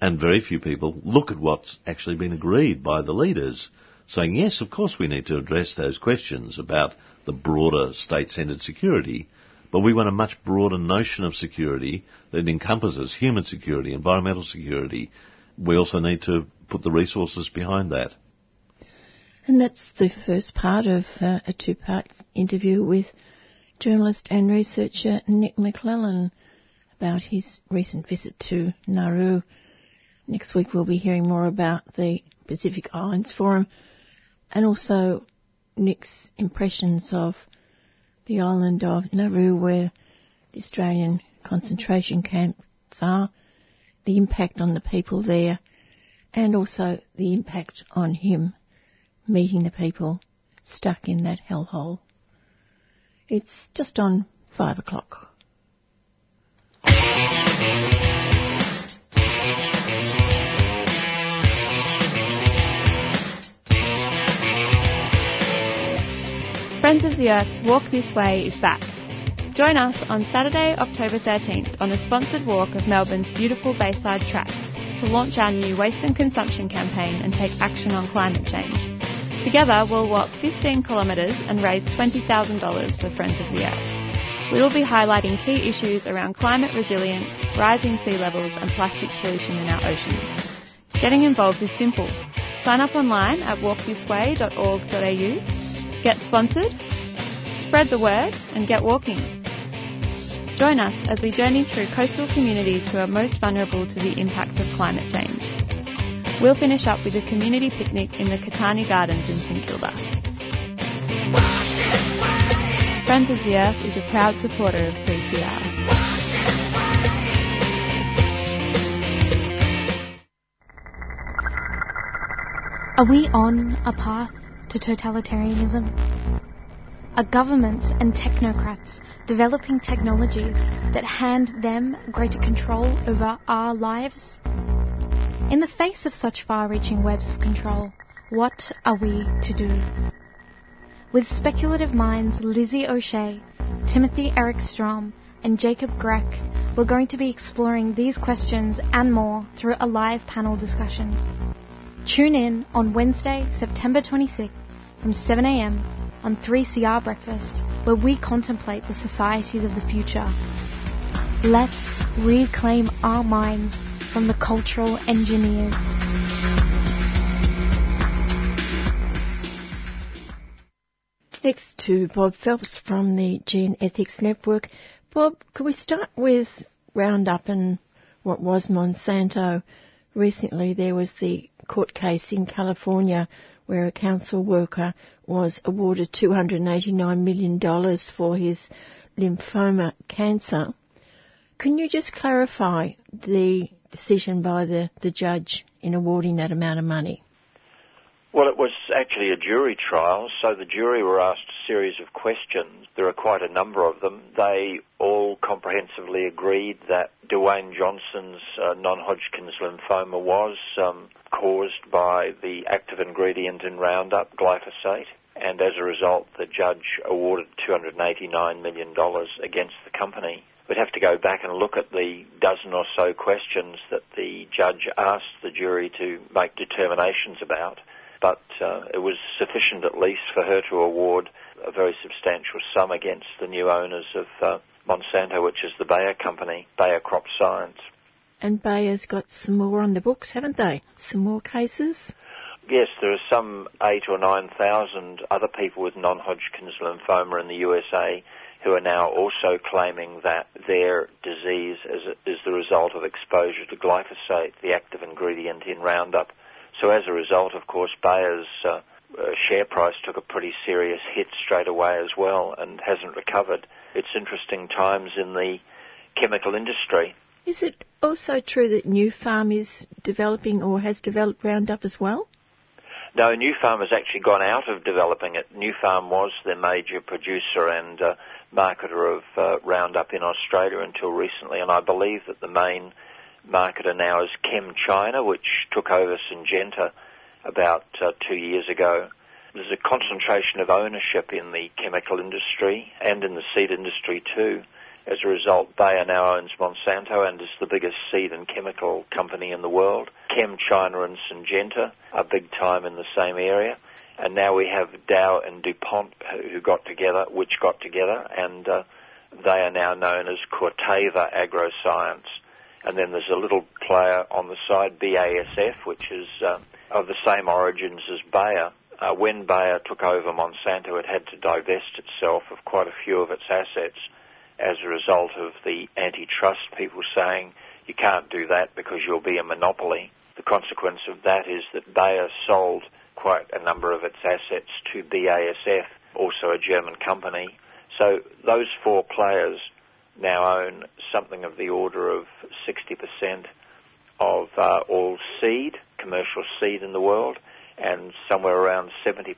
and very few people look at what's actually been agreed by the leaders saying, yes, of course we need to address those questions about the broader state-centred security, but we want a much broader notion of security that encompasses human security, environmental security. We also need to put the resources behind that. And that's the first part of uh, a two-part interview with journalist and researcher Nic Maclellan about his recent visit to Nauru. Next week we'll be hearing more about the Pacific Islands Forum and also Nic's impressions of the island of Nauru where the Australian concentration camps are, the impact on the people there, and also the impact on him meeting the people stuck in that hellhole. It's just on five o'clock. Friends of the Earth's Walk This Way is back. Join us on Saturday, October 13th on a sponsored walk of Melbourne's beautiful Bayside tracks to launch our new waste and consumption campaign and take action on climate change. Together, we'll walk 15 kilometres and raise $20,000 for Friends of the Earth. We will be highlighting key issues around climate resilience, rising sea levels and plastic pollution in our oceans. Getting involved is simple. Sign up online at walkthisway.org.au Get sponsored, spread the word, and get walking. Join us as we journey through coastal communities who are most vulnerable to the impacts of climate change. We'll finish up with a community picnic in the Catani Gardens in St Kilda. Friends of the Earth is a proud supporter of 3CR. Are we on a path to totalitarianism? Are governments and technocrats developing technologies that hand them greater control over our lives? In the face of such far reaching webs of control, what are we to do? With speculative minds Lizzie O'Shea, Timothy Eric Strom, and Jacob Grech, we're going to be exploring these questions and more through a live panel discussion. Tune in on Wednesday, September 26th from 7am on 3CR Breakfast, where we contemplate the societies of the future. Let's reclaim our minds from the cultural engineers. Next to Bob Phelps from the GeneEthics Network. Bob, could we start with Roundup and what was Monsanto? Recently there was the court case in California where a council worker was awarded $289 million for his lymphoma cancer. Can you just clarify the decision by the, the judge in awarding that amount of money? Well, it was actually a jury trial, so the jury were asked a series of questions. There are quite a number of them. They all comprehensively agreed that Dewayne Johnson's uh, non-Hodgkin's lymphoma was um, caused by the active ingredient in Roundup, glyphosate, and as a result, the judge awarded $289 million against the company. We'd have to go back and look at the dozen or so questions that the judge asked the jury to make determinations about but uh, it was sufficient at least for her to award a very substantial sum against the new owners of uh, Monsanto, which is the Bayer company, Bayer Crop Science. And Bayer's got some more on the books, haven't they? Some more cases? Yes, there are some eight or nine thousand other people with non-Hodgkin's lymphoma in the USA who are now also claiming that their disease is, is the result of exposure to glyphosate, the active ingredient in Roundup. So as a result, of course, Bayer's uh, uh, share price took a pretty serious hit straight away as well and hasn't recovered. It's interesting times in the chemical industry. Is it also true that Nufarm is developing or has developed Roundup as well? No, Nufarm has actually gone out of developing it. Nufarm was the major producer and uh, marketer of uh, Roundup in Australia until recently, and I believe that the main marketer now is ChemChina, which took over Syngenta about uh, two years ago. There's a concentration of ownership in the chemical industry and in the seed industry too. As a result, Bayer now owns Monsanto and is the biggest seed and chemical company in the world. ChemChina and Syngenta are big time in the same area. And now we have Dow and DuPont who got together, which got together, and uh, they are now known as Corteva AgroScience and then there's a little player on the side, BASF, which is uh, of the same origins as Bayer, uh, when Bayer took over Monsanto, it had to divest itself of quite a few of its assets as a result of the antitrust people saying you can't do that because you'll be a monopoly. The consequence of that is that Bayer sold quite a number of its assets to BASF, also a German company. So those four players now own something of the order of 60% of uh, all seed, commercial seed in the world, and somewhere around 70%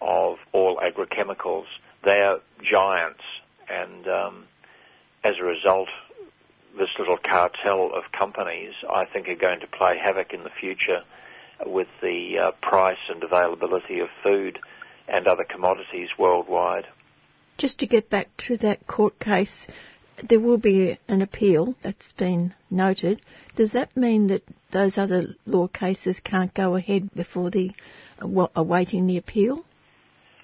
of all agrochemicals. They're giants, and um, as a result, this little cartel of companies, I think, are going to play havoc in the future with the uh, price and availability of food and other commodities worldwide. Just to get back to that court case, there will be an appeal that's been noted. Does that mean that those other law cases can't go ahead before the awaiting the appeal?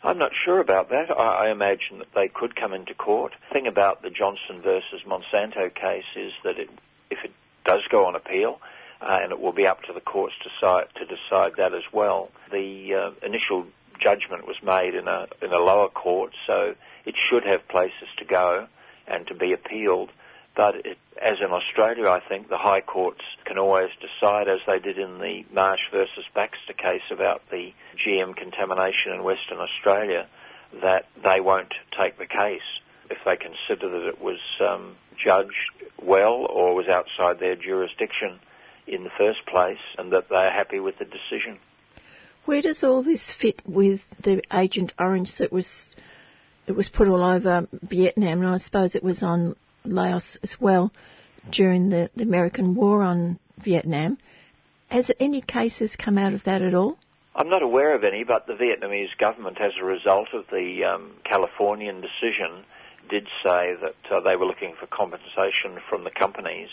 I'm not sure about that. I, I, imagine that they could come into court. The thing about the Johnson versus Monsanto case is that it, if it does go on appeal, uh, and it will be up to the courts to decide, to decide that as well. The uh, initial judgment was made in a in a lower court, so it should have places to go and to be appealed. But it, as in Australia, I think the high courts can always decide, as they did in the Marsh versus Baxter case about the GM contamination in Western Australia, that they won't take the case if they consider that it was um, judged well or was outside their jurisdiction in the first place, and that they are happy with the decision. Where does all this fit with the Agent Orange that was it was put all over Vietnam, and I suppose it was on Laos as well during the, the American war on Vietnam. Has any cases come out of that at all? I'm not aware of any, but the Vietnamese government, as a result of the um, Californian decision, did say that uh, they were looking for compensation from the companies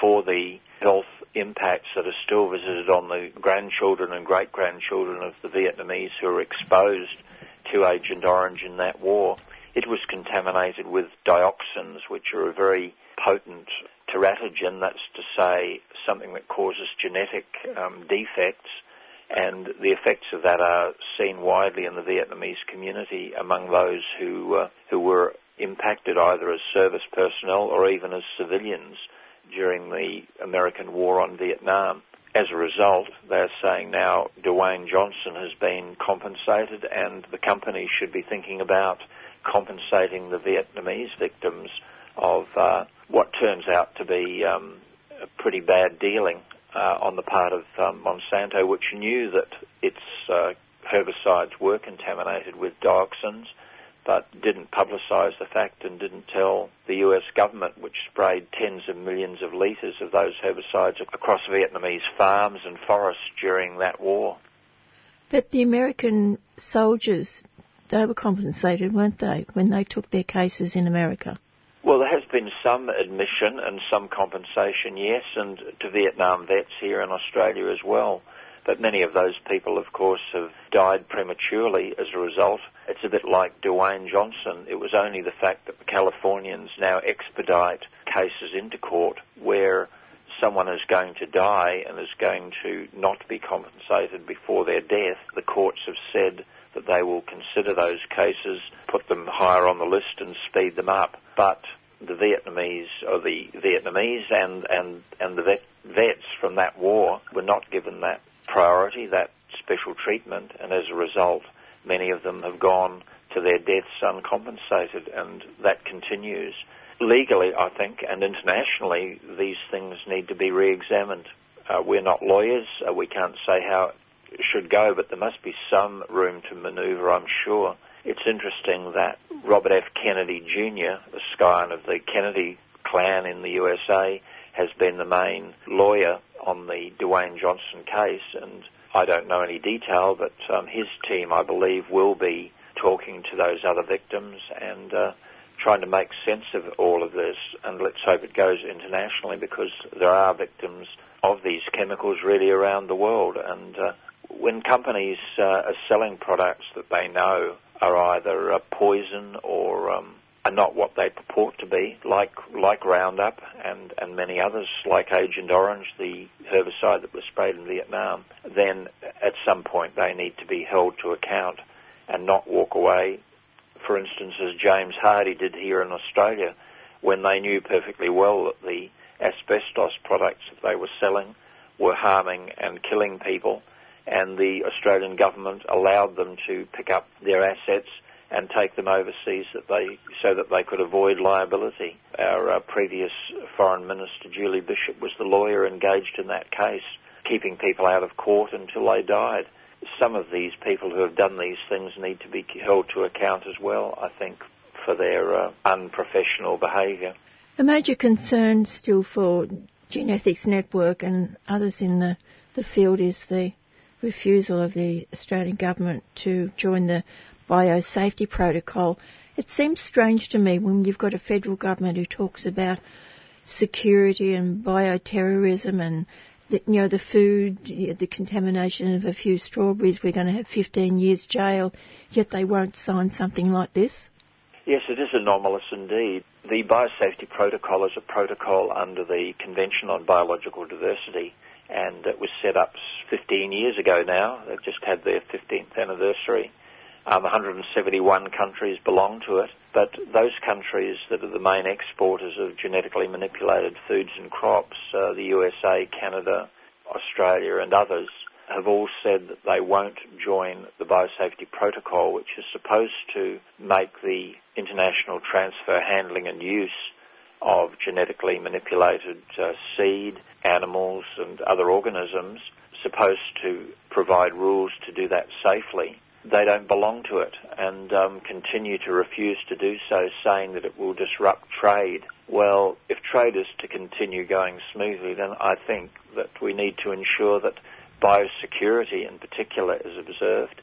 for the health impacts that are still visited on the grandchildren and great grandchildren of the Vietnamese who are exposed to Agent Orange in that war. It was contaminated with dioxins, which are a very potent teratogen, that's to say something that causes genetic um, defects, and the effects of that are seen widely in the Vietnamese community among those who uh, who were impacted either as service personnel or even as civilians during the American war on Vietnam. As a result, they're saying now Dewayne Johnson has been compensated and the company should be thinking about compensating the Vietnamese victims of uh, what turns out to be um, a pretty bad dealing uh, on the part of um, Monsanto, which knew that its uh, herbicides were contaminated with dioxins but didn't publicise the fact and didn't tell the US government, which sprayed tens of millions of litres of those herbicides across Vietnamese farms and forests during that war. But the American soldiers, they were compensated, weren't they, when they took their cases in America? Well, there has been some admission and some compensation, yes, and to Vietnam vets here in Australia as well. But many of those people, of course, have died prematurely as a result. It's a bit like Dewayne Johnson. It was only the fact that the Californians now expedite cases into court where someone is going to die and is going to not be compensated before their death. The courts have said that they will consider those cases, put them higher on the list and speed them up. But the Vietnamese, or the Vietnamese and, and, and the vet, vets from that war were not given that priority, that special treatment, and as a result, many of them have gone to their deaths uncompensated, and that continues. Legally, I think, and internationally, these things need to be re-examined. Uh, we're not lawyers. Uh, we can't say how it should go, but there must be some room to manoeuvre, I'm sure. It's interesting that Robert F. Kennedy Jr., the scion of the Kennedy clan in the USA, has been the main lawyer on the Dewayne Johnson case, and I don't know any detail, but um, his team, I believe, will be talking to those other victims and uh, trying to make sense of all of this. And let's hope it goes internationally because there are victims of these chemicals really around the world. And uh, when companies uh, are selling products that they know are either a poison or um, are not what they purport to be, like like Roundup and, and many others, like Agent Orange, the herbicide that was sprayed in Vietnam, then at some point they need to be held to account and not walk away. For instance, as James Hardie did here in Australia, when they knew perfectly well that the asbestos products that they were selling were harming and killing people, and the Australian government allowed them to pick up their assets and take them overseas that they, so that they could avoid liability. Our uh, previous Foreign Minister, Julie Bishop, was the lawyer engaged in that case, keeping people out of court until they died. Some of these people who have done these things need to be held to account as well, I think, for their uh, unprofessional behaviour. A major concern still for GeneEthics Network and others in the, the field is the refusal of the Australian government to join the biosafety protocol. It seems strange to me when you've got a federal government who talks about security and bioterrorism and the, you know the food, the contamination of a few strawberries. We're going to have 15 years jail, yet they won't sign something like this. Yes, it is anomalous indeed. The biosafety protocol is a protocol under the Convention on Biological Diversity, and it was set up 15 years ago now. They've just had their 15th anniversary. Um, 171 countries belong to it, but those countries that are the main exporters of genetically manipulated foods and crops, uh, the USA, Canada, Australia, and others, have all said that they won't join the biosafety protocol, which is supposed to make the international transfer, handling, and use of genetically manipulated uh, seed, animals, and other organisms, supposed to provide rules to do that safely. They don't belong to it and um, continue to refuse to do so, saying that it will disrupt trade. Well, if trade is to continue going smoothly, then I think that we need to ensure that biosecurity in particular is observed,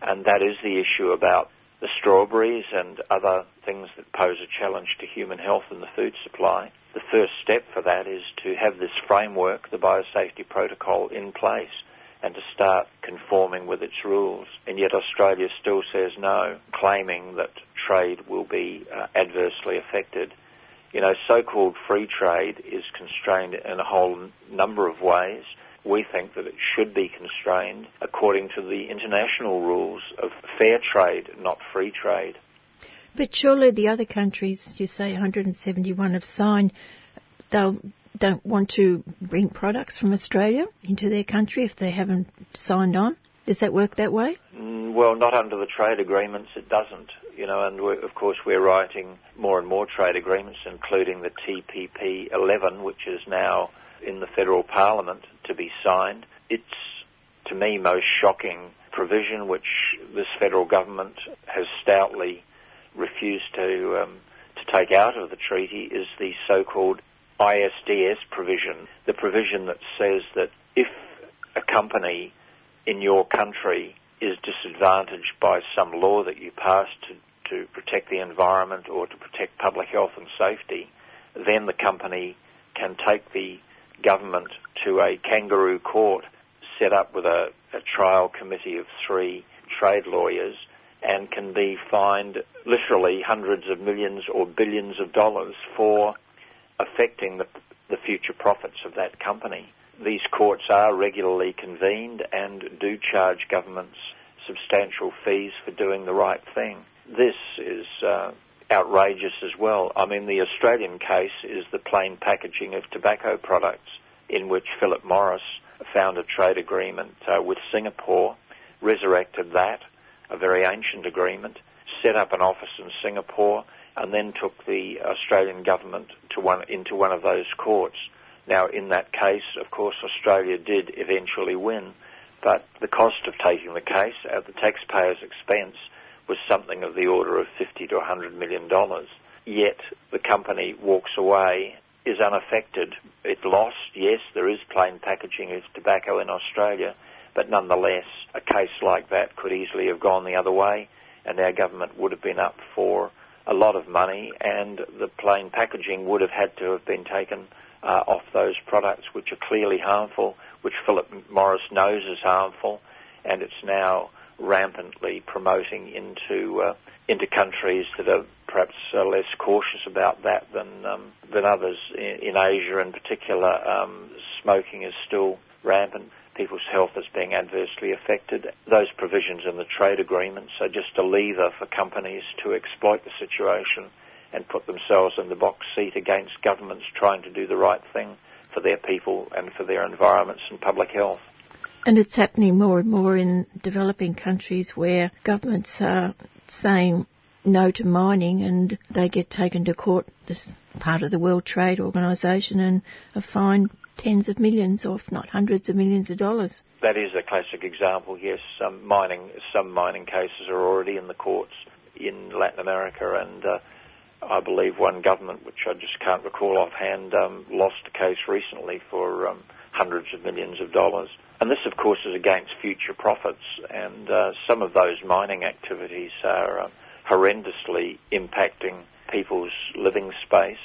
and that is the issue about the strawberries and other things that pose a challenge to human health and the food supply. The first step for that is to have this framework, the biosafety protocol, in place and to start conforming with its rules. And yet Australia still says no, claiming that trade will be uh, adversely affected. You know, so-called free trade is constrained in a whole number of ways we think that it should be constrained according to the international rules of fair trade, not free trade. But surely the other countries, you say 171 have signed, they don't want to bring products from Australia into their country if they haven't signed on. Does that work that way? Mm, well, not under the trade agreements, it doesn't. You know, and of course we're writing more and more trade agreements, including the TPP 11, which is now in the federal parliament to be signed. It's, to me, most shocking provision which this federal government has stoutly refused to um, to take out of the treaty is the so-called ISDS provision, the provision that says that if a company in your country is disadvantaged by some law that you pass to, to protect the environment or to protect public health and safety, then the company can take the government to a kangaroo court set up with a, a trial committee of three trade lawyers and can be fined literally hundreds of millions or billions of dollars for affecting the, the future profits of that company. These courts are regularly convened and do charge governments substantial fees for doing the right thing. This is uh, outrageous as well. I mean, the Australian case is the plain packaging of tobacco products, in which Philip Morris found a trade agreement uh, with Singapore, resurrected that, a very ancient agreement, set up an office in Singapore, and then took the Australian government to one, into one of those courts. Now, in that case, of course, Australia did eventually win, but the cost of taking the case at the taxpayer's expense was something of the order of 50 to 100 million dollars. Yet the company walks away, is unaffected. It lost, yes, there is plain packaging of tobacco in Australia, but nonetheless, a case like that could easily have gone the other way, and our government would have been up for a lot of money, and the plain packaging would have had to have been taken uh, off those products, which are clearly harmful, which Philip Morris knows is harmful, and it's now rampantly promoting into uh, into countries that are perhaps uh, less cautious about that than um, than others. In, in, Asia, in particular, um, smoking is still rampant. People's health is being adversely affected. Those provisions in the trade agreements are just a lever for companies to exploit the situation and put themselves in the box seat against governments trying to do the right thing for their people and for their environments and public health. And it's happening more and more in developing countries where governments are saying no to mining and they get taken to court, this part of the World Trade Organization, and are fined tens of millions, or if not hundreds of millions of dollars. That is a classic example, yes. Some mining, some mining cases are already in the courts in Latin America, and uh, I believe one government, which I just can't recall offhand, um, lost a case recently for um, hundreds of millions of dollars. And this, of course, is against future profits, and uh, some of those mining activities are uh, horrendously impacting people's living space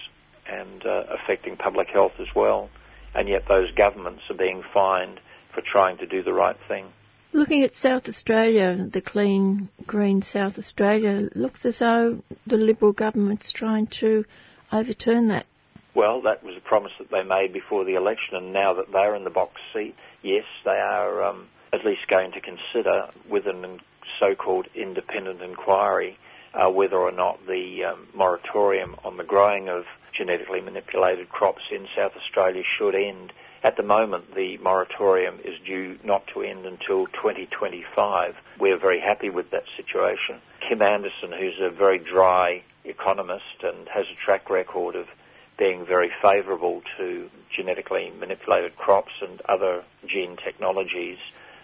and uh, affecting public health as well. And yet those governments are being fined for trying to do the right thing. Looking at South Australia, the clean, green South Australia, looks as though the Liberal government's trying to overturn that. Well, that was a promise that they made before the election, and now that they're in the box seat, yes, they are um, at least going to consider, with an so-called independent inquiry, uh, whether or not the um, moratorium on the growing of genetically manipulated crops in South Australia should end. At the moment, the moratorium is due not to end until 2025. We're very happy with that situation. Kym Anderson, who's a very dry economist and has a track record of being very favourable to genetically manipulated crops and other gene technologies,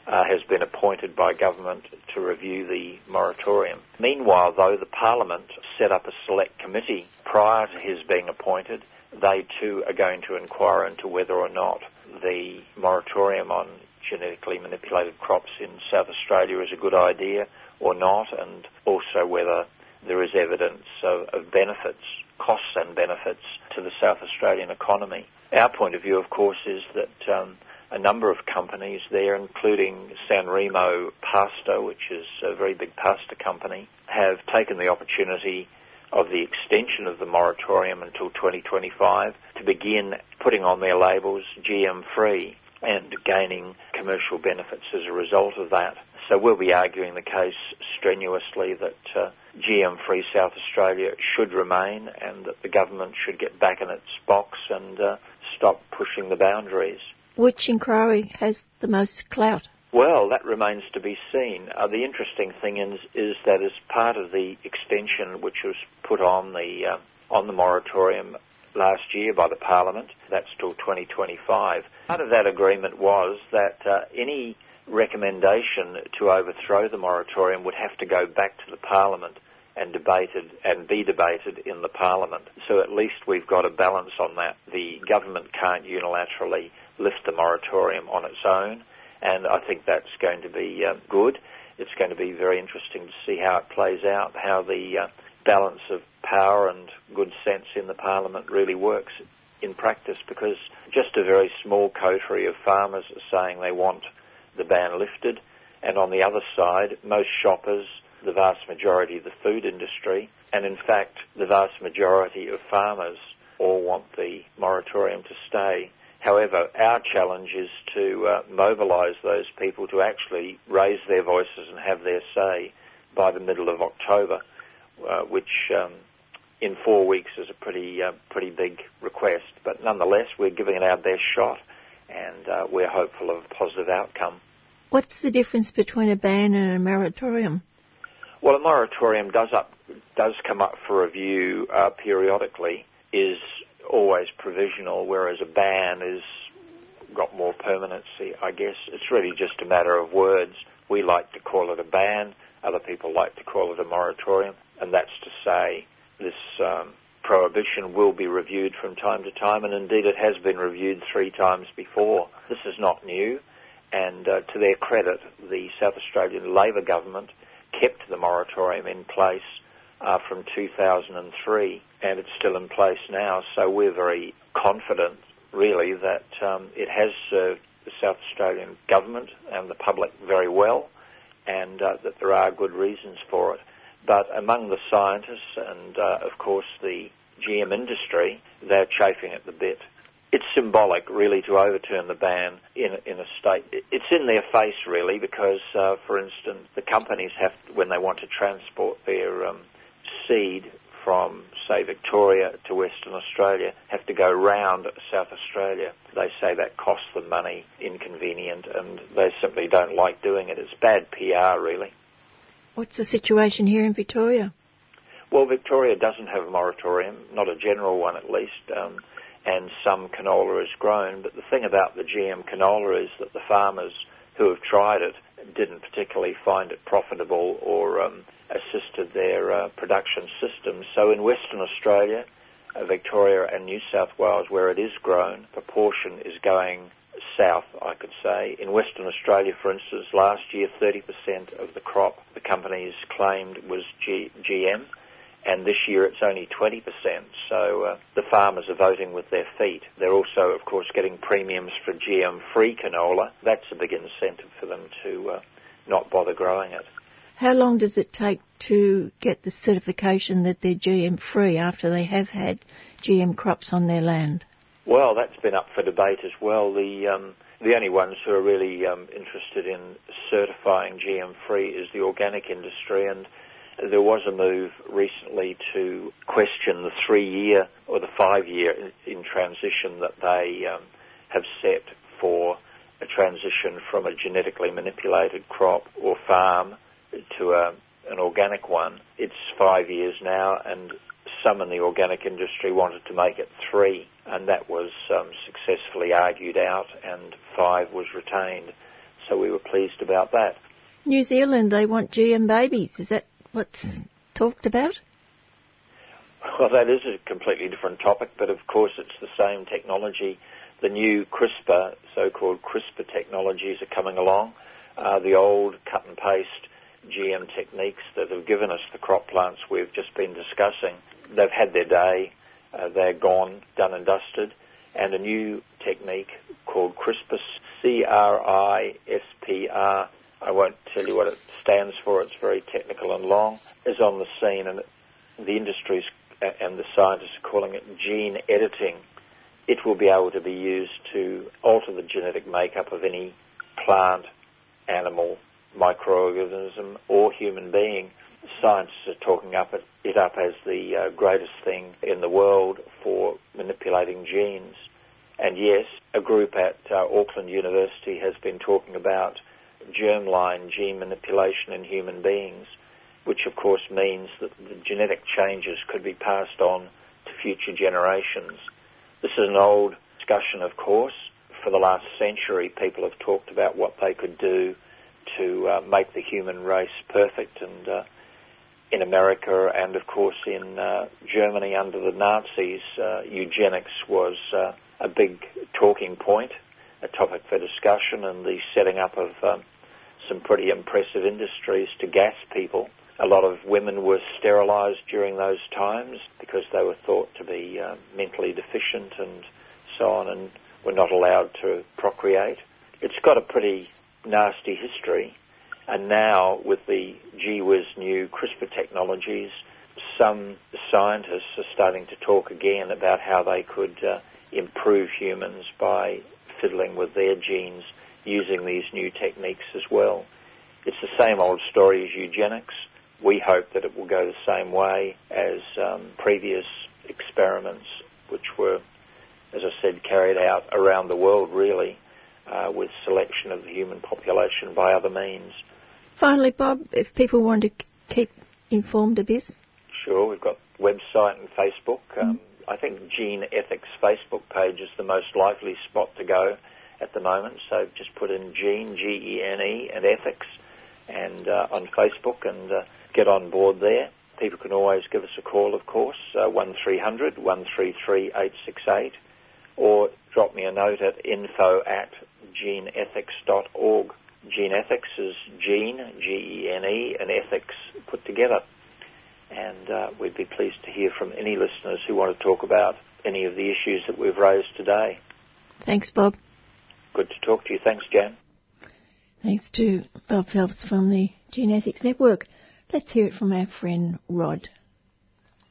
uh, has been appointed by government to review the moratorium. Meanwhile, though, the Parliament set up a select committee prior to his being appointed. They too are going to inquire into whether or not the moratorium on genetically manipulated crops in South Australia is a good idea or not, and also whether there is evidence of, of benefits, costs and benefits to the South Australian economy. Our point of view, of course, is that um, a number of companies there, including Sanremo Pasta, which is a very big pasta company, have taken the opportunity of the extension of the moratorium until 2025 to begin putting on their labels GM free and gaining commercial benefits as a result of that. So we'll be arguing the case strenuously that uh, GM free South Australia should remain and that the government should get back in its box and uh, stop pushing the boundaries. Which inquiry has the most clout? Well, that remains to be seen. Uh, the interesting thing is, is, that as part of the extension which was put on the uh, on the moratorium last year by the Parliament, that's till 2025. Part of that agreement was that uh, any recommendation to overthrow the moratorium would have to go back to the Parliament and debated and be debated in the Parliament. So at least we've got a balance on that. The government can't unilaterally lift the moratorium on its own, and I think that's going to be uh, good. It's going to be very interesting to see how it plays out, how the uh, balance of power and good sense in the Parliament really works in practice, because just a very small coterie of farmers are saying they want the ban lifted, and on the other side, most shoppers, the vast majority of the food industry, and in fact, the vast majority of farmers all want the moratorium to stay. However, our challenge is to uh, mobilise those people to actually raise their voices and have their say by the middle of October, uh, which um, in four weeks is a pretty uh, pretty big request. But nonetheless, we're giving it our best shot, and uh, we're hopeful of a positive outcome. What's the difference between a ban and a moratorium? Well, a moratorium does up does come up for review uh, periodically. Is always provisional, whereas a ban is got more permanency. I guess it's really just a matter of words. We like to call it a ban. Other people like to call it a moratorium, and that's to say this um, prohibition will be reviewed from time to time, and indeed it has been reviewed three times before. This is not new, and uh, to their credit, the South Australian Labor government kept the moratorium in place uh, from 2003, and it's still in place now. So we're very confident, really, that um, it has served the South Australian government and the public very well, and uh, that there are good reasons for it. But among the scientists and, uh, of course, the GM industry, they're chafing at the bit. it's symbolic, really, to overturn the ban in in a state. It's in their face, really, because, uh, for instance, the companies have, when they want to transport their um, seed from, say, Victoria to Western Australia, have to go round South Australia. They say that costs them money, inconvenient, and they simply don't like doing it. It's bad PR, really. What's the situation here in Victoria? Well, Victoria doesn't have a moratorium, not a general one at least. Um, and some canola is grown. But the thing about the GM canola is that the farmers who have tried it didn't particularly find it profitable or um, assisted their uh, production systems. So in Western Australia, uh, Victoria and New South Wales, where it is grown, proportion is going south, I could say. In Western Australia, for instance, last year 30% of the crop the companies claimed was G- GM and this year it's only 20%. So uh, the farmers are voting with their feet. They're also, of course, getting premiums for GM-free canola. That's a big incentive for them to uh, not bother growing it. How long does it take to get the certification that they're GM-free after they have had GM crops on their land? Well, that's been up for debate as well. The um, the only ones who are really um, interested in certifying GM-free is the organic industry, and there was a move recently to question the three-year or the five-year in, in transition that they um, have set for a transition from a genetically manipulated crop or farm to a, an organic one. It's five years now, and some in the organic industry wanted to make it three, and that was um, successfully argued out, and five was retained. So we were pleased about that. New Zealand, they want GM babies. Is that what's talked about? Well, that is a completely different topic, but of course it's the same technology. The new CRISPR, so-called CRISPR technologies are coming along. Uh, the old cut and paste GM techniques that have given us the crop plants we've just been discussing, they've had their day. Uh, they're gone, done and dusted. And a new technique called CRISPR, C-R-I-S-P-R, I won't tell you what it stands for, it's very technical and long, is on the scene and the industries and the scientists are calling it gene editing. It will be able to be used to alter the genetic makeup of any plant, animal, microorganism or human being. Scientists are talking up it, it up as the uh, greatest thing in the world for manipulating genes. And yes, a group at uh, Auckland University has been talking about germline gene manipulation in human beings, which of course means that the genetic changes could be passed on to future generations. This is an old discussion, of course. For the last century, people have talked about what they could do to uh, make the human race perfect, and uh, in America and, of course, in uh, Germany under the Nazis, uh, eugenics was uh, a big talking point, a topic for discussion, and the setting up of um, some pretty impressive industries to gas people. A lot of women were sterilised during those times because they were thought to be uh, mentally deficient and so on and were not allowed to procreate. It's got a pretty nasty history. And now, with the gee whiz new CRISPR technologies, some scientists are starting to talk again about how they could uh, improve humans by fiddling with their genes using these new techniques as well. It's the same old story as eugenics. We hope that it will go the same way as um, previous experiments, which were, as I said, carried out around the world really uh, with selection of the human population by other means. Finally, Bob, if people want to keep informed of this? Sure, we've got website and Facebook. Um, I think GeneEthics Facebook page is the most likely spot to go at the moment. So just put in Gene, G-E-N-E, and ethics, and uh, on Facebook, and uh, get on board there. People can always give us a call, of course, uh, 1300 133 868, or drop me a note at info at geneethics.org. GeneEthics is Gene, G-E-N-E, and ethics put together. And uh, we'd be pleased to hear from any listeners who want to talk about any of the issues that we've raised today. Thanks, Bob. Good to talk to you. Thanks, Jan. Thanks to Bob Phelps from the GeneEthics Network. Let's hear it from our friend Rod.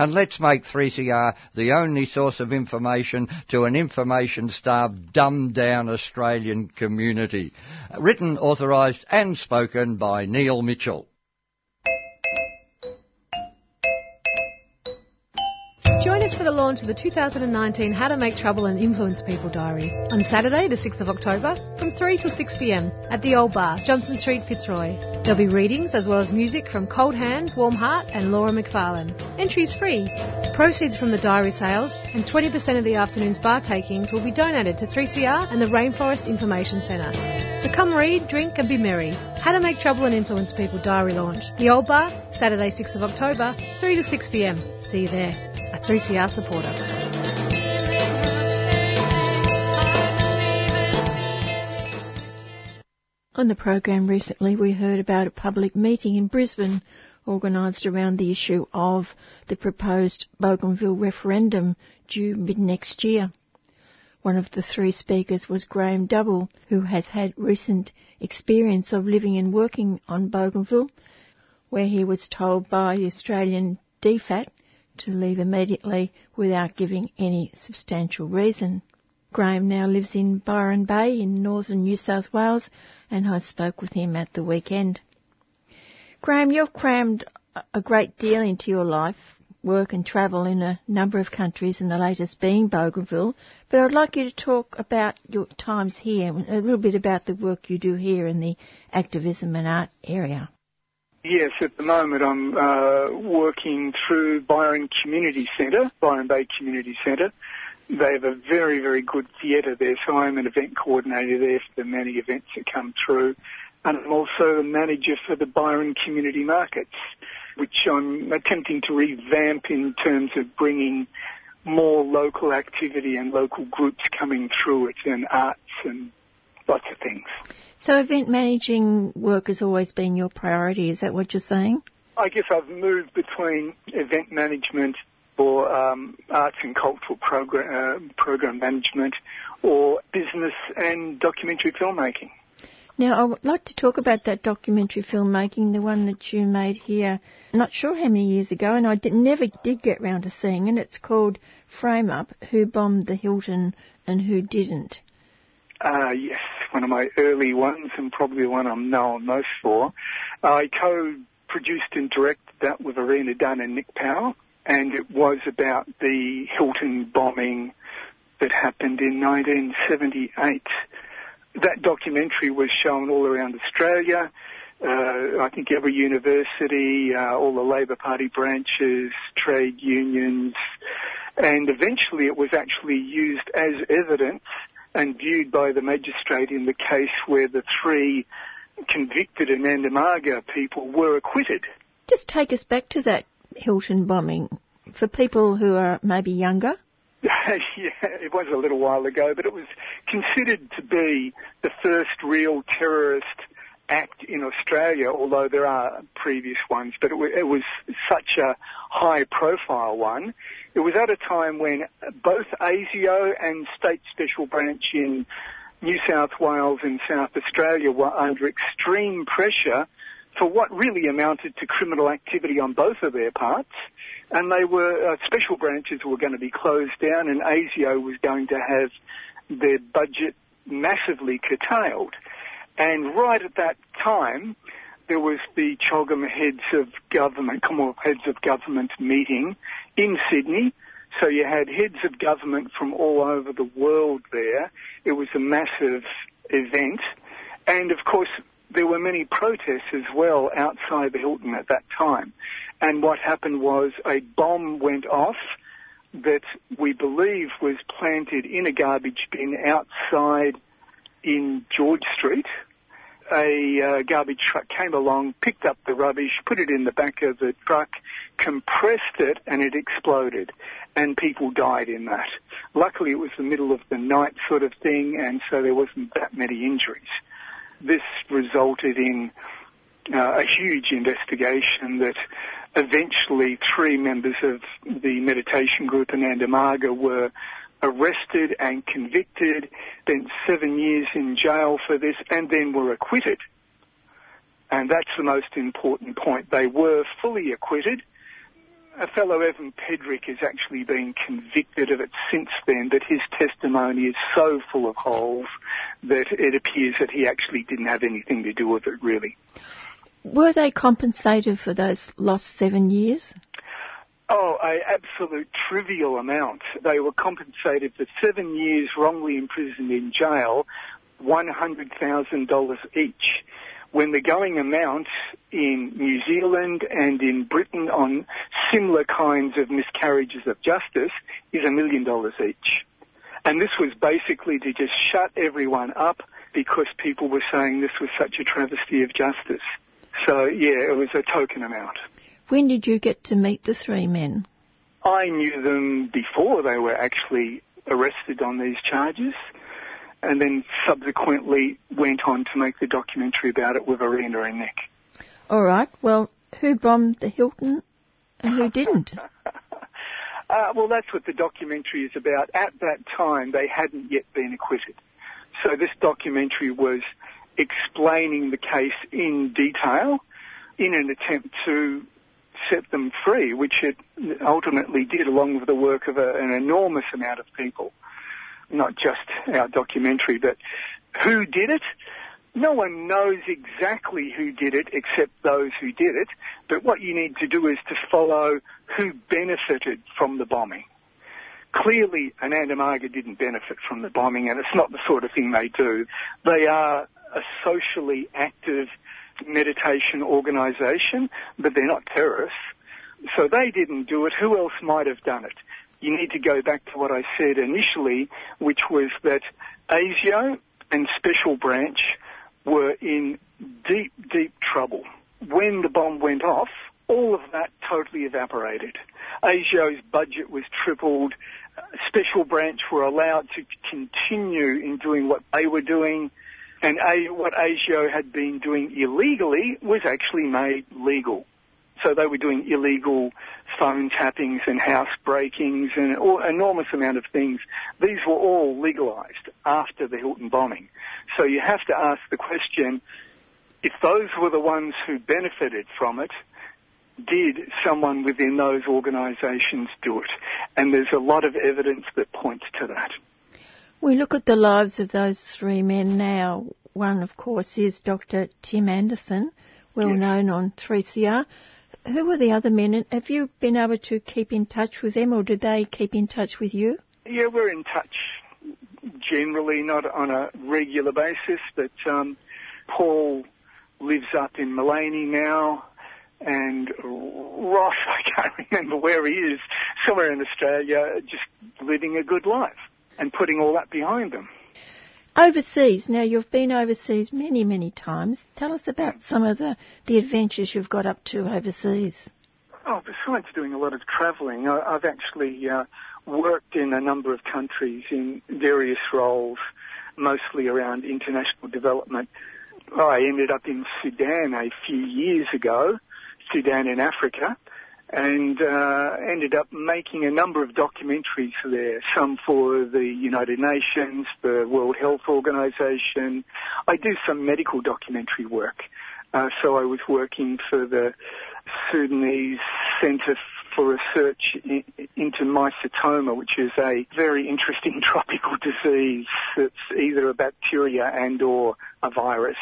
and let's make 3CR the only source of information to an information-starved, dumbed-down Australian community. Written, authorised and spoken by Neil Mitchell. Join for the launch of the 2019 How to Make Trouble and Influence People diary on Saturday, the 6th of October, from 3 till 6 pm at the Old Bar, Johnson Street, Fitzroy. There'll be readings as well as music from Cold Hands, Warm Heart, and Laura McFarlane. Entries free. Proceeds from the diary sales and 20% of the afternoon's bar takings will be donated to 3CR and the Rainforest Information Centre. So come read, drink, and be merry. How to Make Trouble and Influence People diary launch. The Old Bar, Saturday, 6th of October, 3 to 6 pm. See you there a 3CR supporter. On the program recently, we heard about a public meeting in Brisbane organised around the issue of the proposed Bougainville referendum due mid next year. One of the three speakers was Graham Double, who has had recent experience of living and working on Bougainville, where he was told by Australian DFAT to leave immediately without giving any substantial reason. Graham now lives in Byron Bay in northern New South Wales and I spoke with him at the weekend. Graham, you've crammed a great deal into your life, work and travel in a number of countries and the latest being Bougainville, but I'd like you to talk about your times here, and a little bit about the work you do here in the activism and art area. Yes, at the moment I'm uh, working through Byron Community Centre, Byron Bay Community Centre. They have a very, very good theatre there, so I'm an event coordinator there for the many events that come through. And I'm also the manager for the Byron Community Markets, which I'm attempting to revamp in terms of bringing more local activity and local groups coming through it and arts and lots of things. So event managing work has always been your priority, is that what you're saying? I guess I've moved between event management or um, arts and cultural program, uh, program management or business and documentary filmmaking. Now, I would like to talk about that documentary filmmaking, the one that you made here, not sure how many years ago, and I did, never did get round to seeing it. It's called Frame Up Who Bombed the Hilton and Who Didn't. Uh, yes, one of my early ones and probably the one I'm known most for. I co-produced and directed that with Arena Dunn and Nick Powell, and it was about the Hilton bombing that happened in 1978. That documentary was shown all around Australia. Uh, I think every university, uh, all the Labor Party branches, trade unions, and eventually it was actually used as evidence and viewed by the magistrate in the case where the three convicted Amanda people were acquitted. Just take us back to that Hilton bombing for people who are maybe younger. yeah, it was a little while ago, but it was considered to be the first real terrorist act in Australia, although there are previous ones, but it was such a high profile one. It was at a time when both ASIO and State Special Branch in New South Wales and South Australia were under extreme pressure for what really amounted to criminal activity on both of their parts. And they were, uh, special branches were going to be closed down and ASIO was going to have their budget massively curtailed. And right at that time, there was the CHOGM heads of government, Commonwealth heads of government meeting in Sydney. So you had heads of government from all over the world there. It was a massive event. And of course, there were many protests as well outside the Hilton at that time. And what happened was a bomb went off that we believe was planted in a garbage bin outside in George Street. A uh, garbage truck came along, picked up the rubbish, put it in the back of the truck, compressed it, and it exploded. And people died in that. Luckily, it was the middle of the night sort of thing, and so there wasn't that many injuries. This resulted in uh, a huge investigation that eventually three members of the meditation group in Ananda Marga were arrested and convicted, spent seven years in jail for this, and then were acquitted. And that's the most important point. They were fully acquitted. A fellow Evan Pederick has actually been convicted of it since then, but his testimony is so full of holes that it appears that he actually didn't have anything to do with it, really. Were they compensated for those lost seven years? Oh, a absolute trivial amount. They were compensated for seven years wrongly imprisoned in jail, $100,000 each. When the going amount in New Zealand and in Britain on similar kinds of miscarriages of justice is a million dollars each. And this was basically to just shut everyone up because people were saying this was such a travesty of justice. So yeah, it was a token amount. When did you get to meet the three men? I knew them before they were actually arrested on these charges and then subsequently went on to make the documentary about it with Arena and Nick. All right. Well, who bombed the Hilton and who didn't? uh, well, that's what the documentary is about. At that time, they hadn't yet been acquitted. So this documentary was explaining the case in detail in an attempt to set them free, which it ultimately did along with the work of a, an enormous amount of people. Not just our documentary, but who did it? No one knows exactly who did it except those who did it, but what you need to do is to follow who benefited from the bombing. Clearly, Ananda Marga didn't benefit from the bombing, and it's not the sort of thing they do. They are a socially active meditation organisation, but they're not terrorists. So they didn't do it. Who else might have done it? You need to go back to what I said initially, which was that ASIO and Special Branch were in deep, deep trouble. When the bomb went off, all of that totally evaporated. ASIO's budget was tripled. Special Branch were allowed to continue in doing what they were doing and what ASIO had been doing illegally was actually made legal. So they were doing illegal phone tappings and house breakings and an enormous amount of things. These were all legalized after the Hilton bombing. So you have to ask the question, if those were the ones who benefited from it, did someone within those organisations do it? And there's a lot of evidence that points to that. We look at the lives of those three men now. One, of course, is Dr. Tim Anderson, well yes. known on 3CR. Who were the other men? And have you been able to keep in touch with them, or did they keep in touch with you? Yeah, we're in touch generally, not on a regular basis, but um, Paul lives up in Maleny now, and Ross, I can't remember where he is, somewhere in Australia, just living a good life and putting all that behind them. Overseas, now you've been overseas many, many times. Tell us about some of the, the adventures you've got up to overseas. Oh, besides doing a lot of travelling, I've actually uh, worked in a number of countries in various roles, mostly around international development. I ended up in Sudan a few years ago, Sudan in Africa, and uh, ended up making a number of documentaries there, some for the United Nations, the World Health Organization. I do some medical documentary work. Uh, so I was working for the Sudanese Center for Research in, into mycetoma, which is a very interesting tropical disease. It's either a bacteria and or a virus,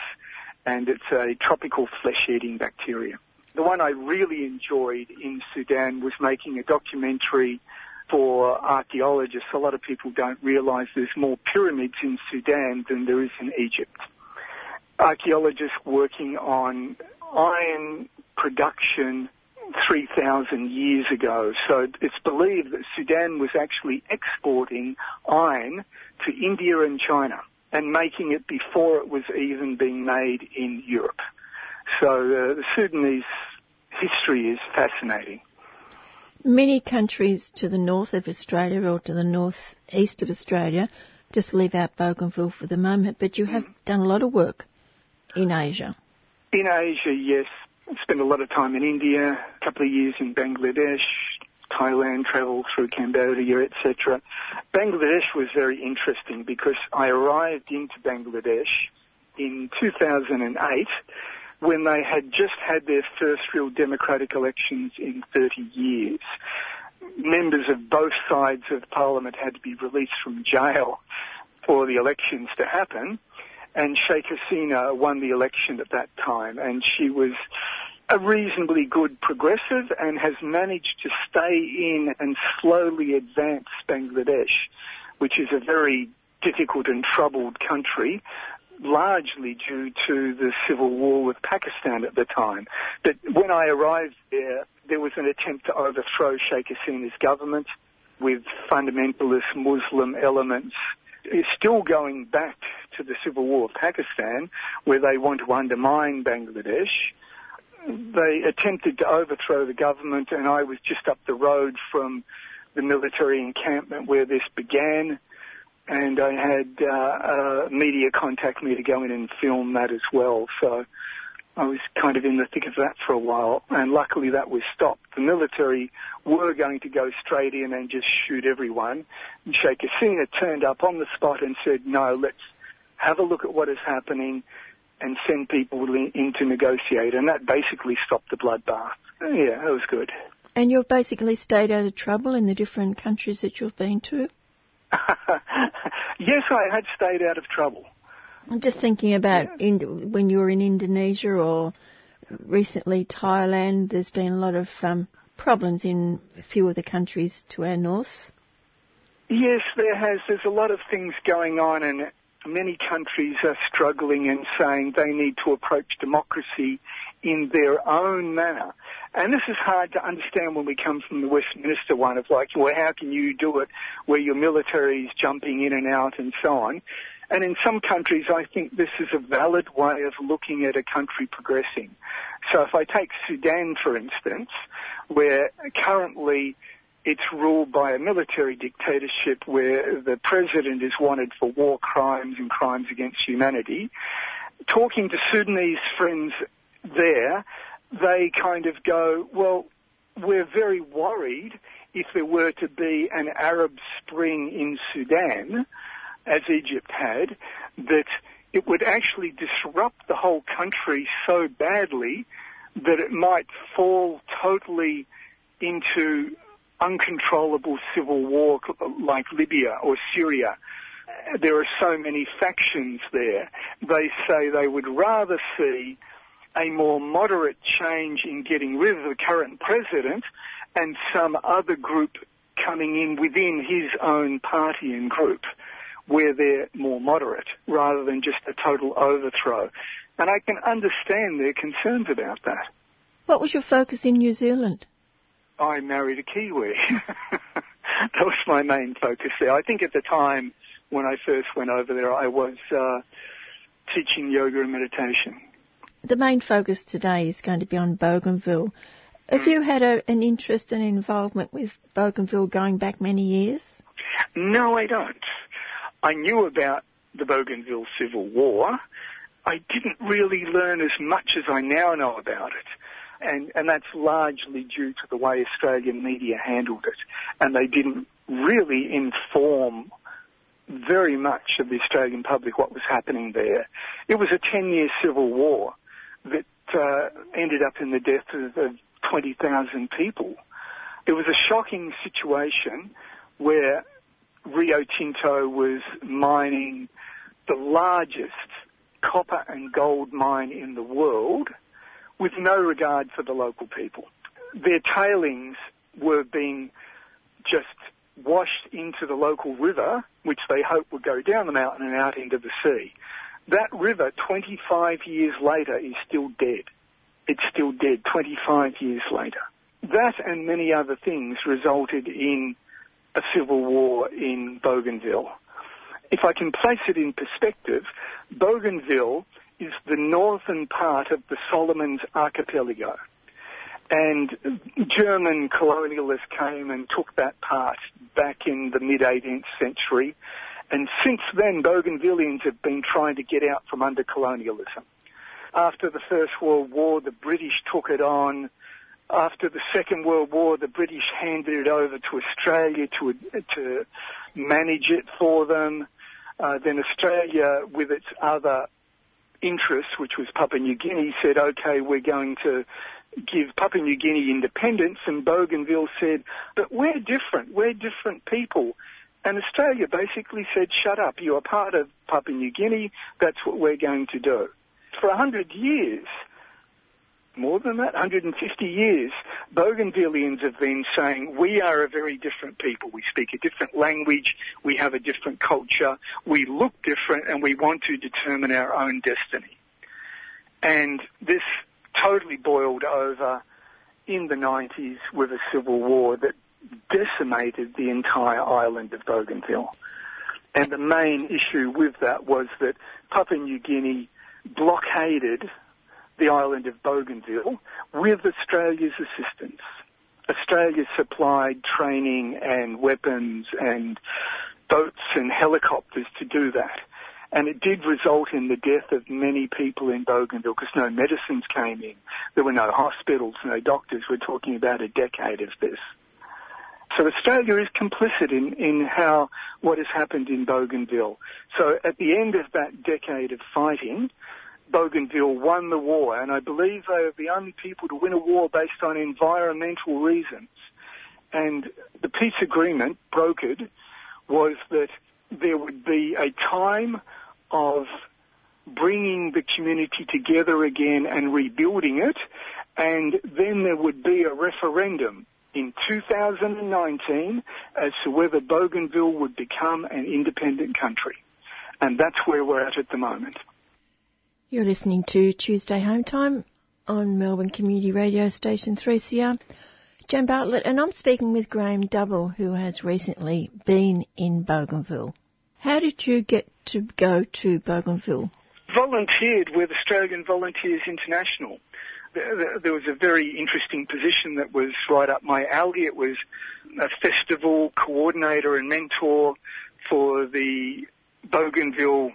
and it's a tropical flesh-eating bacteria. The one I really enjoyed in Sudan was making a documentary for archaeologists. A lot of people don't realize there's more pyramids in Sudan than there is in Egypt. Archaeologists working on iron production 3,000 years ago. So it's believed that Sudan was actually exporting iron to India and China and making it before it was even being made in Europe. So uh, the Sudanese history is fascinating. Many countries to the north of Australia or to the north east of Australia, just leave out Bougainville for the moment, but you have done a lot of work in Asia. In Asia, yes. Spent a lot of time in India, a couple of years in Bangladesh, Thailand, travel through Cambodia, etc. Bangladesh was very interesting because I arrived into Bangladesh in 2008 when they had just had their first real democratic elections in 30 years. Members of both sides of parliament had to be released from jail for the elections to happen. And Sheikh Hasina won the election at that time, and she was a reasonably good progressive and has managed to stay in and slowly advance Bangladesh, which is a very difficult and troubled country, largely due to the civil war with Pakistan at the time. But when I arrived there, there was an attempt to overthrow Sheikh Hasina's government with fundamentalist Muslim elements. It's still going back to the civil war of Pakistan, where they want to undermine Bangladesh. They attempted to overthrow the government, and I was just up the road from the military encampment where this began and I had uh, uh, media contact me to go in and film that as well. So I was kind of in the thick of that for a while, and luckily that was stopped. The military were going to go straight in and just shoot everyone. And Sheikh Hasina turned up on the spot and said, no, let's have a look at what is happening and send people in to negotiate. And that basically stopped the bloodbath. Yeah, that was good. And you've basically stayed out of trouble in the different countries that you've been to? yes, I had stayed out of trouble. I'm just thinking about yeah. when you were in Indonesia or recently Thailand. There's been a lot of um, problems in a few of the countries to our north. Yes, there has. There's a lot of things going on, and many countries are struggling and saying they need to approach democracy in their own manner. And this is hard to understand when we come from the Westminster one of like, well, how can you do it where your military is jumping in and out and so on? And in some countries, I think this is a valid way of looking at a country progressing. So if I take Sudan, for instance, where currently it's ruled by a military dictatorship where the president is wanted for war crimes and crimes against humanity, talking to Sudanese friends there, they kind of go, well, we're very worried if there were to be an Arab Spring in Sudan, as Egypt had, that it would actually disrupt the whole country so badly that it might fall totally into uncontrollable civil war like Libya or Syria. There are so many factions there. They say they would rather see a more moderate change in getting rid of the current president and some other group coming in within his own party and group where they're more moderate rather than just a total overthrow. And I can understand their concerns about that. What was your focus in New Zealand? I married a Kiwi. that was my main focus there. I think at the time when I first went over there, I was uh, teaching yoga and meditation the main focus today is going to be on Bougainville. Have you had a, an interest and involvement with Bougainville going back many years? No, I don't. I knew about the Bougainville Civil War. I didn't really learn as much as I now know about it. And, and that's largely due to the way Australian media handled it. And they didn't really inform very much of the Australian public what was happening there. It was a 10 year civil war that uh, ended up in the death of, of 20,000 people. It was a shocking situation where Rio Tinto was mining the largest copper and gold mine in the world with no regard for the local people. Their tailings were being just washed into the local river, which they hoped would go down the mountain and out into the sea. That river, 25 years later, is still dead. It's still dead 25 years later. that and many other things resulted in a civil war in Bougainville. If I can place it in perspective, Bougainville is the northern part of the Solomons Archipelago. And German colonialists came and took that part back in the mid 18th century. And since then, Bougainvilleans have been trying to get out from under colonialism. After the First World War, the British took it on. After the Second World War, the British handed it over to Australia to, to manage it for them. Uh, then Australia, with its other interests, which was Papua New Guinea, said, okay, we're going to give Papua New Guinea independence, and Bougainville said, but we're different, we're different people. And Australia basically said, shut up, you're part of Papua New Guinea, that's what we're going to do. For a hundred years, more than that, 150 years, Bougainvilleans have been saying, we are a very different people. We speak a different language, we have a different culture, we look different, and we want to determine our own destiny. And this totally boiled over in the 90s with a civil war that decimated the entire island of Bougainville. And the main issue with that was that Papua New Guinea blockaded the island of Bougainville with Australia's assistance. Australia supplied training and weapons and boats and helicopters to do that. And it did result in the death of many people in Bougainville because no medicines came in. There were no hospitals, no doctors. We're talking about a decade of this. So Australia is complicit in, in how, what has happened in Bougainville. So at the end of that decade of fighting, Bougainville won the war, and I believe they are the only people to win a war based on environmental reasons. And the peace agreement brokered was that there would be a time of bringing the community together again and rebuilding it, and then there would be a referendum in 2019 as to whether Bougainville would become an independent country. And that's where we're at at the moment. You're listening to Tuesday Home Time on Melbourne Community Radio Station 3CR. Jan Bartlett, and I'm speaking with Graham Double, who has recently been in Bougainville. How did you get to go to Bougainville? Volunteered with Australian Volunteers International. There was a very interesting position that was right up my alley. It was a festival coordinator and mentor for the Bougainville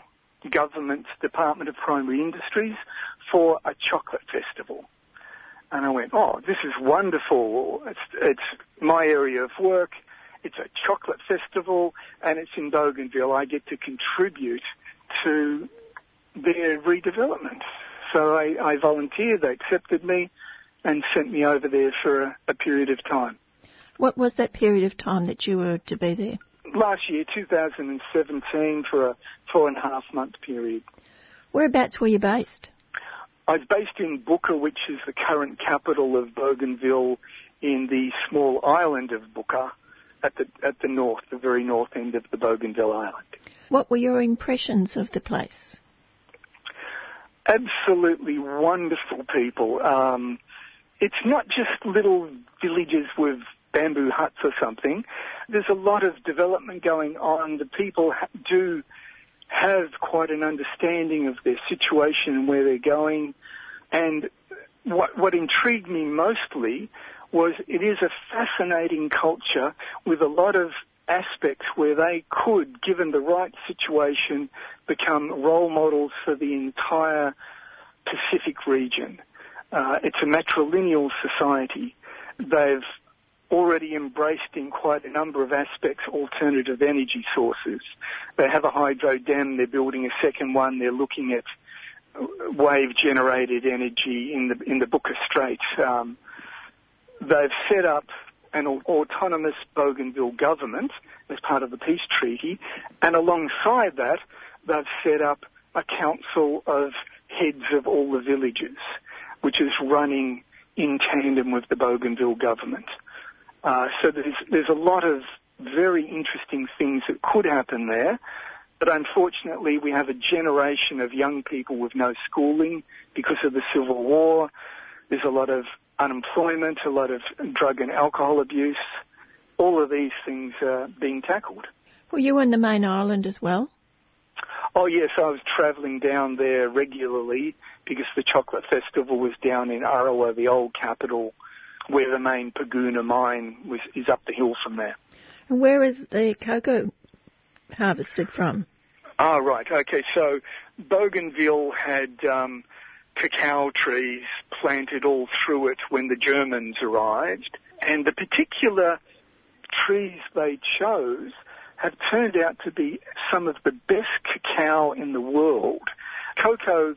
government's Department of Primary Industries for a chocolate festival. And I went, oh, this is wonderful. It's, it's my area of work. It's a chocolate festival and it's in Bougainville. I get to contribute to their redevelopment. So I, I volunteered. They accepted me and sent me over there for a, a period of time. What was that period of time that you were to be there? last year, 2017, for a four and a half month period. Whereabouts were you based? I was based in Buka, which is the current capital of Bougainville in the small island of Buka at the, at the north, the very north end of the Bougainville Island. What were your impressions of the place? Absolutely wonderful people. Um, it's not just little villages with bamboo huts or something. There's a lot of development going on. The people ha- do have quite an understanding of their situation and where they're going. And what, what intrigued me mostly was it is a fascinating culture with a lot of aspects where they could, given the right situation, become role models for the entire Pacific region. Uh, it's a matrilineal society. They've already embraced in quite a number of aspects alternative energy sources. They have a hydro dam, they're building a second one, they're looking at wave generated energy in the in the Buka Straits. Um, they've set up an autonomous Bougainville government as part of the peace treaty, and alongside that, they've set up a council of heads of all the villages, which is running in tandem with the Bougainville government. Uh, so there's, there's a lot of very interesting things that could happen there. But unfortunately, we have a generation of young people with no schooling because of the Civil War. There's a lot of unemployment, a lot of drug and alcohol abuse. All of these things are being tackled. Were you on the main island as well? Oh yes, I was travelling down there regularly because the chocolate festival was down in Arawa, the old capital, where the main Panguna mine was is up the hill from there. And where is the cocoa harvested from? Ah, right. Okay, so Bougainville had um, cacao trees planted all through it when the Germans arrived, and the particular trees they chose have turned out to be some of the best cacao in the world. Cocoa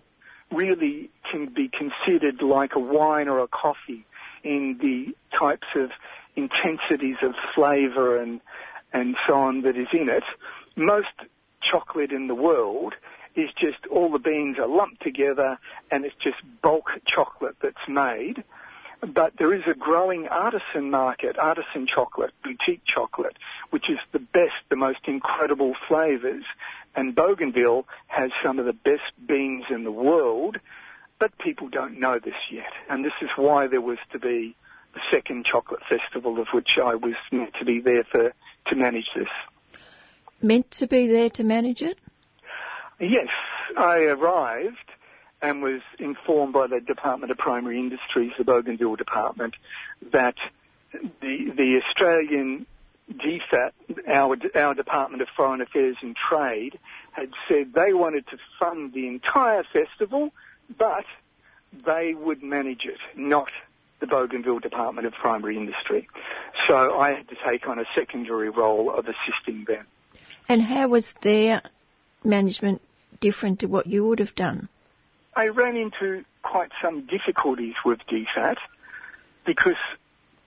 really can be considered like a wine or a coffee in the types of intensities of flavour and and so on that is in it. Most chocolate in the world is just all the beans are lumped together and it's just bulk chocolate that's made. But there is a growing artisan market, artisan chocolate, boutique chocolate, which is the best, the most incredible flavours. And Bougainville has some of the best beans in the world, but people don't know this yet. And this is why there was to be the second chocolate festival of which I was meant to be there for, to manage this. Meant to be there to manage it? Yes, I arrived and was informed by the Department of Primary Industries, the Bougainville Department, that the, the Australian DFAT, our, our Department of Foreign Affairs and Trade, had said they wanted to fund the entire festival, but they would manage it, not the Bougainville Department of Primary Industry. So I had to take on a secondary role of assisting them. And how was their management different to what you would have done? I ran into quite some difficulties with DFAT because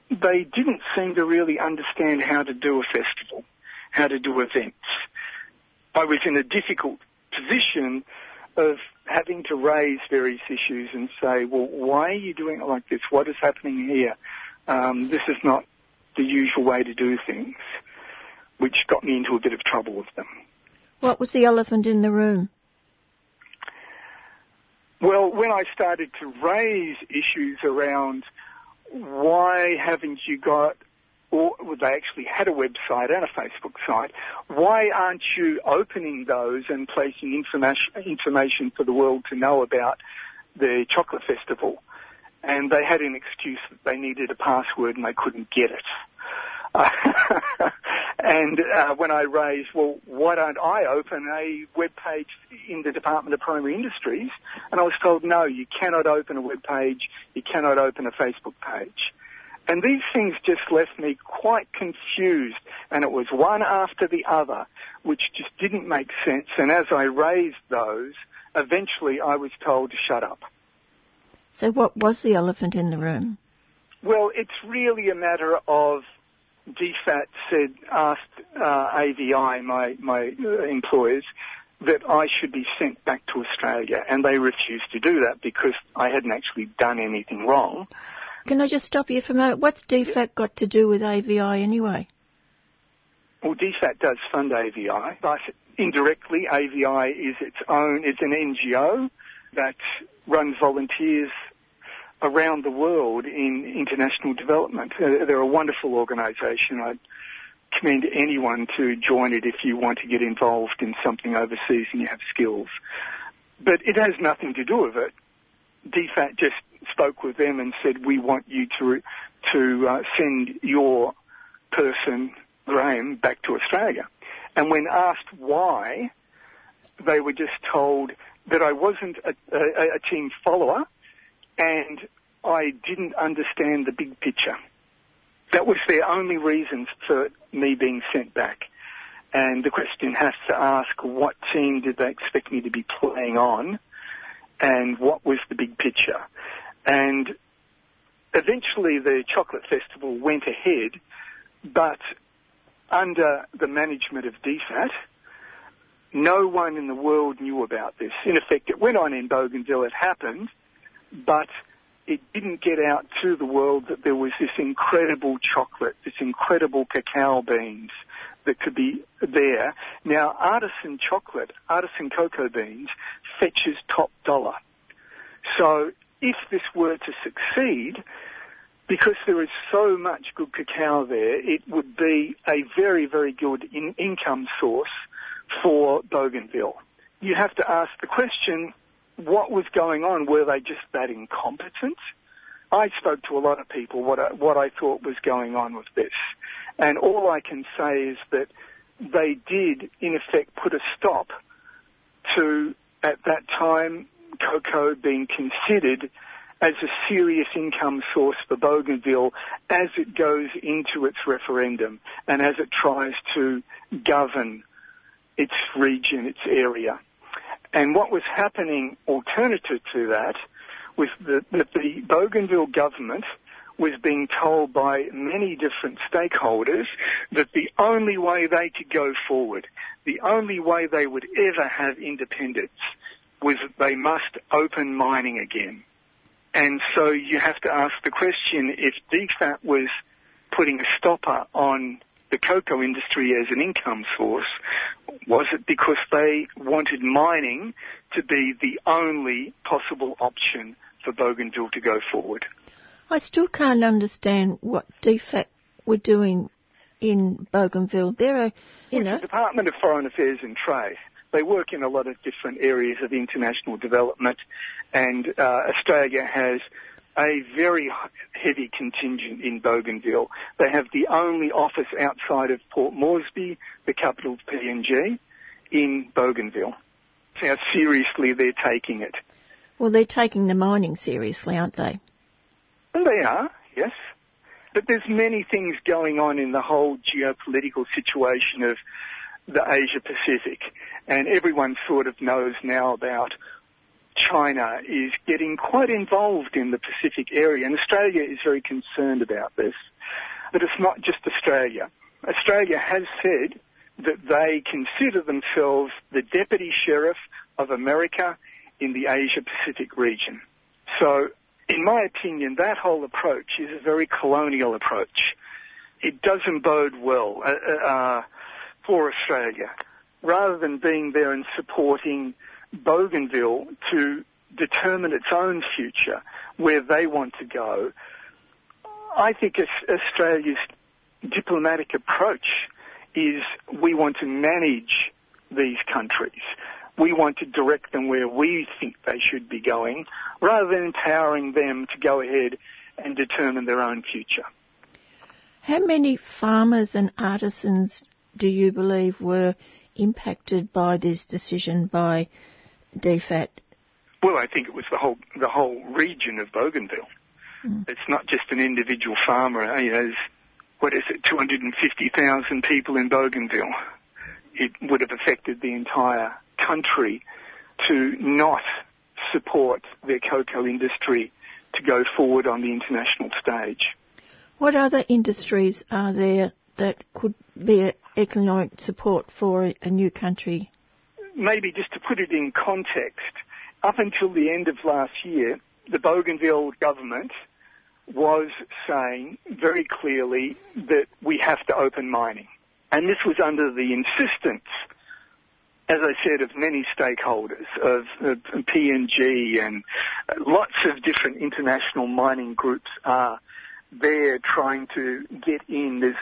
they didn't seem to really understand how to do a festival, how to do events. I was in a difficult position of having to raise various issues and say, well, why are you doing it like this? What is happening here? Um, this is not the usual way to do things, which got me into a bit of trouble with them. What was the elephant in the room? Well, when I started to raise issues around why haven't you got, or they actually had a website and a Facebook site, why aren't you opening those and placing information, information for the world to know about the chocolate festival? And they had an excuse that they needed a password and they couldn't get it. and uh, when I raised, well, why don't I open a web page in the Department of Primary Industries? And I was told, no, you cannot open a web page, you cannot open a Facebook page. And these things just left me quite confused, and it was one after the other, which just didn't make sense. And as I raised those, eventually I was told to shut up. So what was the elephant in the room? Well, it's really a matter of DFAT said, asked uh, AVI, my, my uh, employers, that I should be sent back to Australia, and they refused to do that because I hadn't actually done anything wrong. Can I just stop you for a moment? What's DFAT got to do with AVI anyway? Well, DFAT does fund AVI, but indirectly, AVI is its own, it's an NGO that runs volunteers around the world in international development. Uh, they're a wonderful organisation. I'd commend anyone to join it if you want to get involved in something overseas and you have skills. But it has nothing to do with it. DFAT just spoke with them and said, we want you to, to uh, send your person, Graham, back to Australia. And when asked why, they were just told that I wasn't a, a, a team follower and I didn't understand the big picture. That was their only reason for me being sent back. And the question has to ask, what team did they expect me to be playing on? And what was the big picture? And eventually the chocolate festival went ahead, but under the management of DFAT, no one in the world knew about this. In effect, it went on in Bougainville, it happened, but it didn't get out to the world that there was this incredible chocolate, this incredible cacao beans that could be there. Now, artisan chocolate, artisan cocoa beans, fetches top dollar. So if this were to succeed, because there is so much good cacao there, it would be a very, very good in- income source for Bougainville. You have to ask the question, what was going on? Were they just that incompetent? I spoke to a lot of people what I, what I thought was going on with this. And all I can say is that they did, in effect, put a stop to, at that time, cocoa being considered as a serious income source for Bougainville as it goes into its referendum and as it tries to govern its region, its area. And what was happening alternative to that was that, the Bougainville government was being told by many different stakeholders that the only way they could go forward, the only way they would ever have independence was that they must open mining again. And so you have to ask the question if DFAT was putting a stopper on the cocoa industry as an income source, was it because they wanted mining to be the only possible option for Bougainville to go forward? I still can't understand what DFAT were doing in Bougainville. They're a, you know, the Department of Foreign Affairs and Trade. They work in a lot of different areas of international development, and uh, Australia has a very heavy contingent in Bougainville. They have the only office outside of Port Moresby, the capital of PNG, in Bougainville. How seriously they're taking it. Well, they're taking the mining seriously, aren't they? Well, they are, yes. But there's many things going on in the whole geopolitical situation of the Asia Pacific, and everyone sort of knows now about China is getting quite involved in the Pacific area, and Australia is very concerned about this. But it's not just Australia. Australia has said that they consider themselves the deputy sheriff of America in the Asia Pacific region. So, in my opinion, that whole approach is a very colonial approach. It doesn't bode well uh, uh, for Australia. Rather than being there and supporting Bougainville to determine its own future, where they want to go, I think Australia's diplomatic approach is we want to manage these countries. We want to direct them where we think they should be going, rather than empowering them to go ahead and determine their own future. How many farmers and artisans do you believe were impacted by this decision by DFAT? Well, I think it was the whole the whole region of Bougainville. Mm. It's not just an individual farmer. You know, there's, what is it, 250,000 people in Bougainville. It would have affected the entire country to not support their cocoa industry to go forward on the international stage. What other industries are there that could be economic support for a new country? Maybe just to put it in context, up until the end of last year, the Bougainville government was saying very clearly that we have to open mining. And this was under the insistence, as I said, of many stakeholders, of, PNG and lots of different international mining groups are there trying to get in. There's,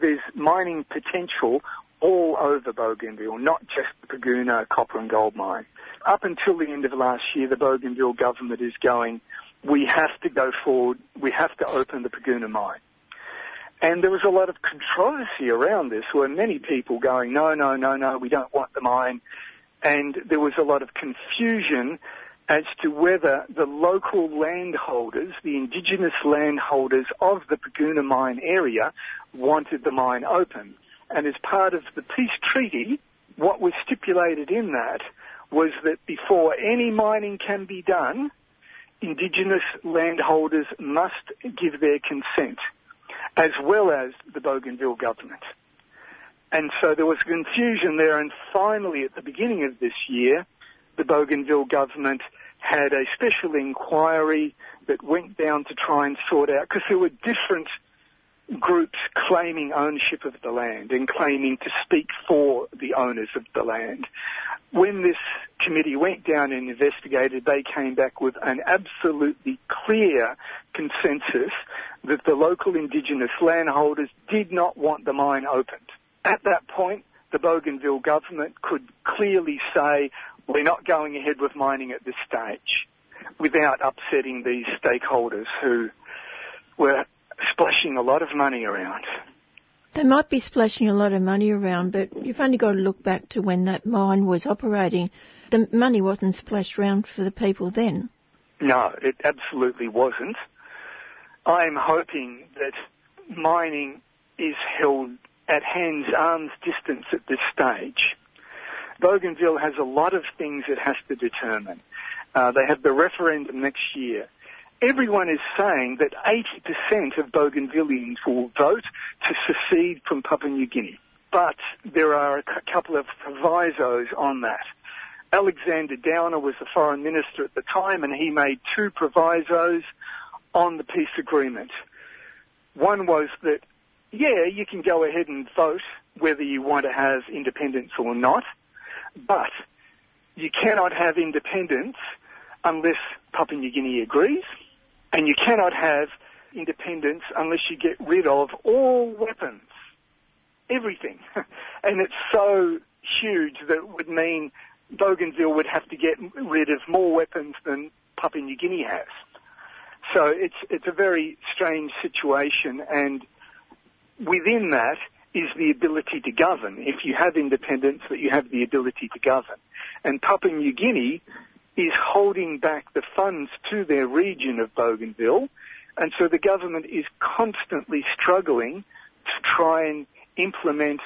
there's mining potential all over Bougainville, not just the Panguna copper and gold mine. Up until the end of last year, the Bougainville government is going, we have to go forward, we have to open the Panguna mine. And there was a lot of controversy around this. where many people going, no, no, no, no, we don't want the mine. And there was a lot of confusion as to whether the local landholders, the indigenous landholders of the Panguna mine area, wanted the mine open. And as part of the peace treaty, what was stipulated in that was that before any mining can be done, indigenous landholders must give their consent, as well as the Bougainville government. And so there was confusion there, and finally at the beginning of this year, the Bougainville government had a special inquiry that went down to try and sort out, because there were different groups claiming ownership of the land and claiming to speak for the owners of the land. When this committee went down and investigated, they came back with an absolutely clear consensus that the local indigenous landholders did not want the mine opened. At that point, the Bougainville government could clearly say, we're not going ahead with mining at this stage without upsetting these stakeholders who were splashing a lot of money around. They might be splashing a lot of money around, but you've only got to look back to when that mine was operating. The money wasn't splashed around for the people then. No, it absolutely wasn't. I'm hoping that mining is held at hand's arm's distance at this stage. Bougainville has a lot of things it has to determine. Uh, they have the referendum next year. Everyone is saying that 80% of Bougainvilleans will vote to secede from Papua New Guinea. But there are a couple of provisos on that. Alexander Downer was the foreign minister at the time and he made two provisos on the peace agreement. One was that, yeah, you can go ahead and vote whether you want to have independence or not, but you cannot have independence unless Papua New Guinea agrees, and you cannot have independence unless you get rid of all weapons. Everything. and it's so huge that it would mean Bougainville would have to get rid of more weapons than Papua New Guinea has. So it's, it's a very strange situation and within that is the ability to govern. If you have independence, that you have the ability to govern. And Papua New Guinea is holding back the funds to their region of Bougainville, and so the government is constantly struggling to try and implement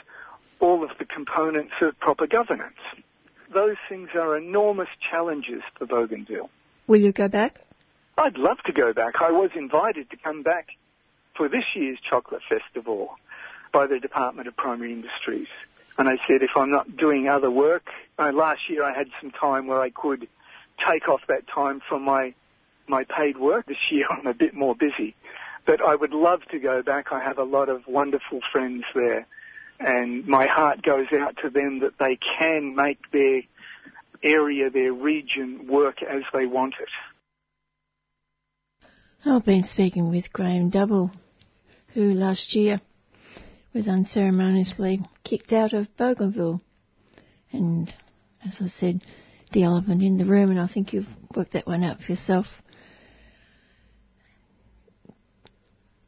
all of the components of proper governance. Those things are enormous challenges for Bougainville. Will you go back? I'd love to go back. I was invited to come back for this year's chocolate festival by the Department of Primary Industries. And I said, if I'm not doing other work, uh, last year I had some time where I could take off that time from my my paid work. This year I'm a bit more busy, but I would love to go back. I have a lot of wonderful friends there, and my heart goes out to them that they can make their area, their region work as they want it. I've been speaking with Graham Double, who last year was unceremoniously kicked out of Bougainville. And as I said, the elephant in the room, and I think you've worked that one out for yourself.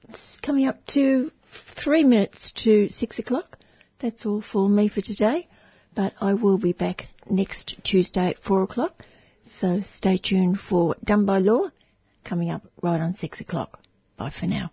It's coming up to three minutes to six o'clock. That's all for me for today, but I will be back next Tuesday at four o'clock. So stay tuned for Done by Law coming up right on six o'clock. Bye for now.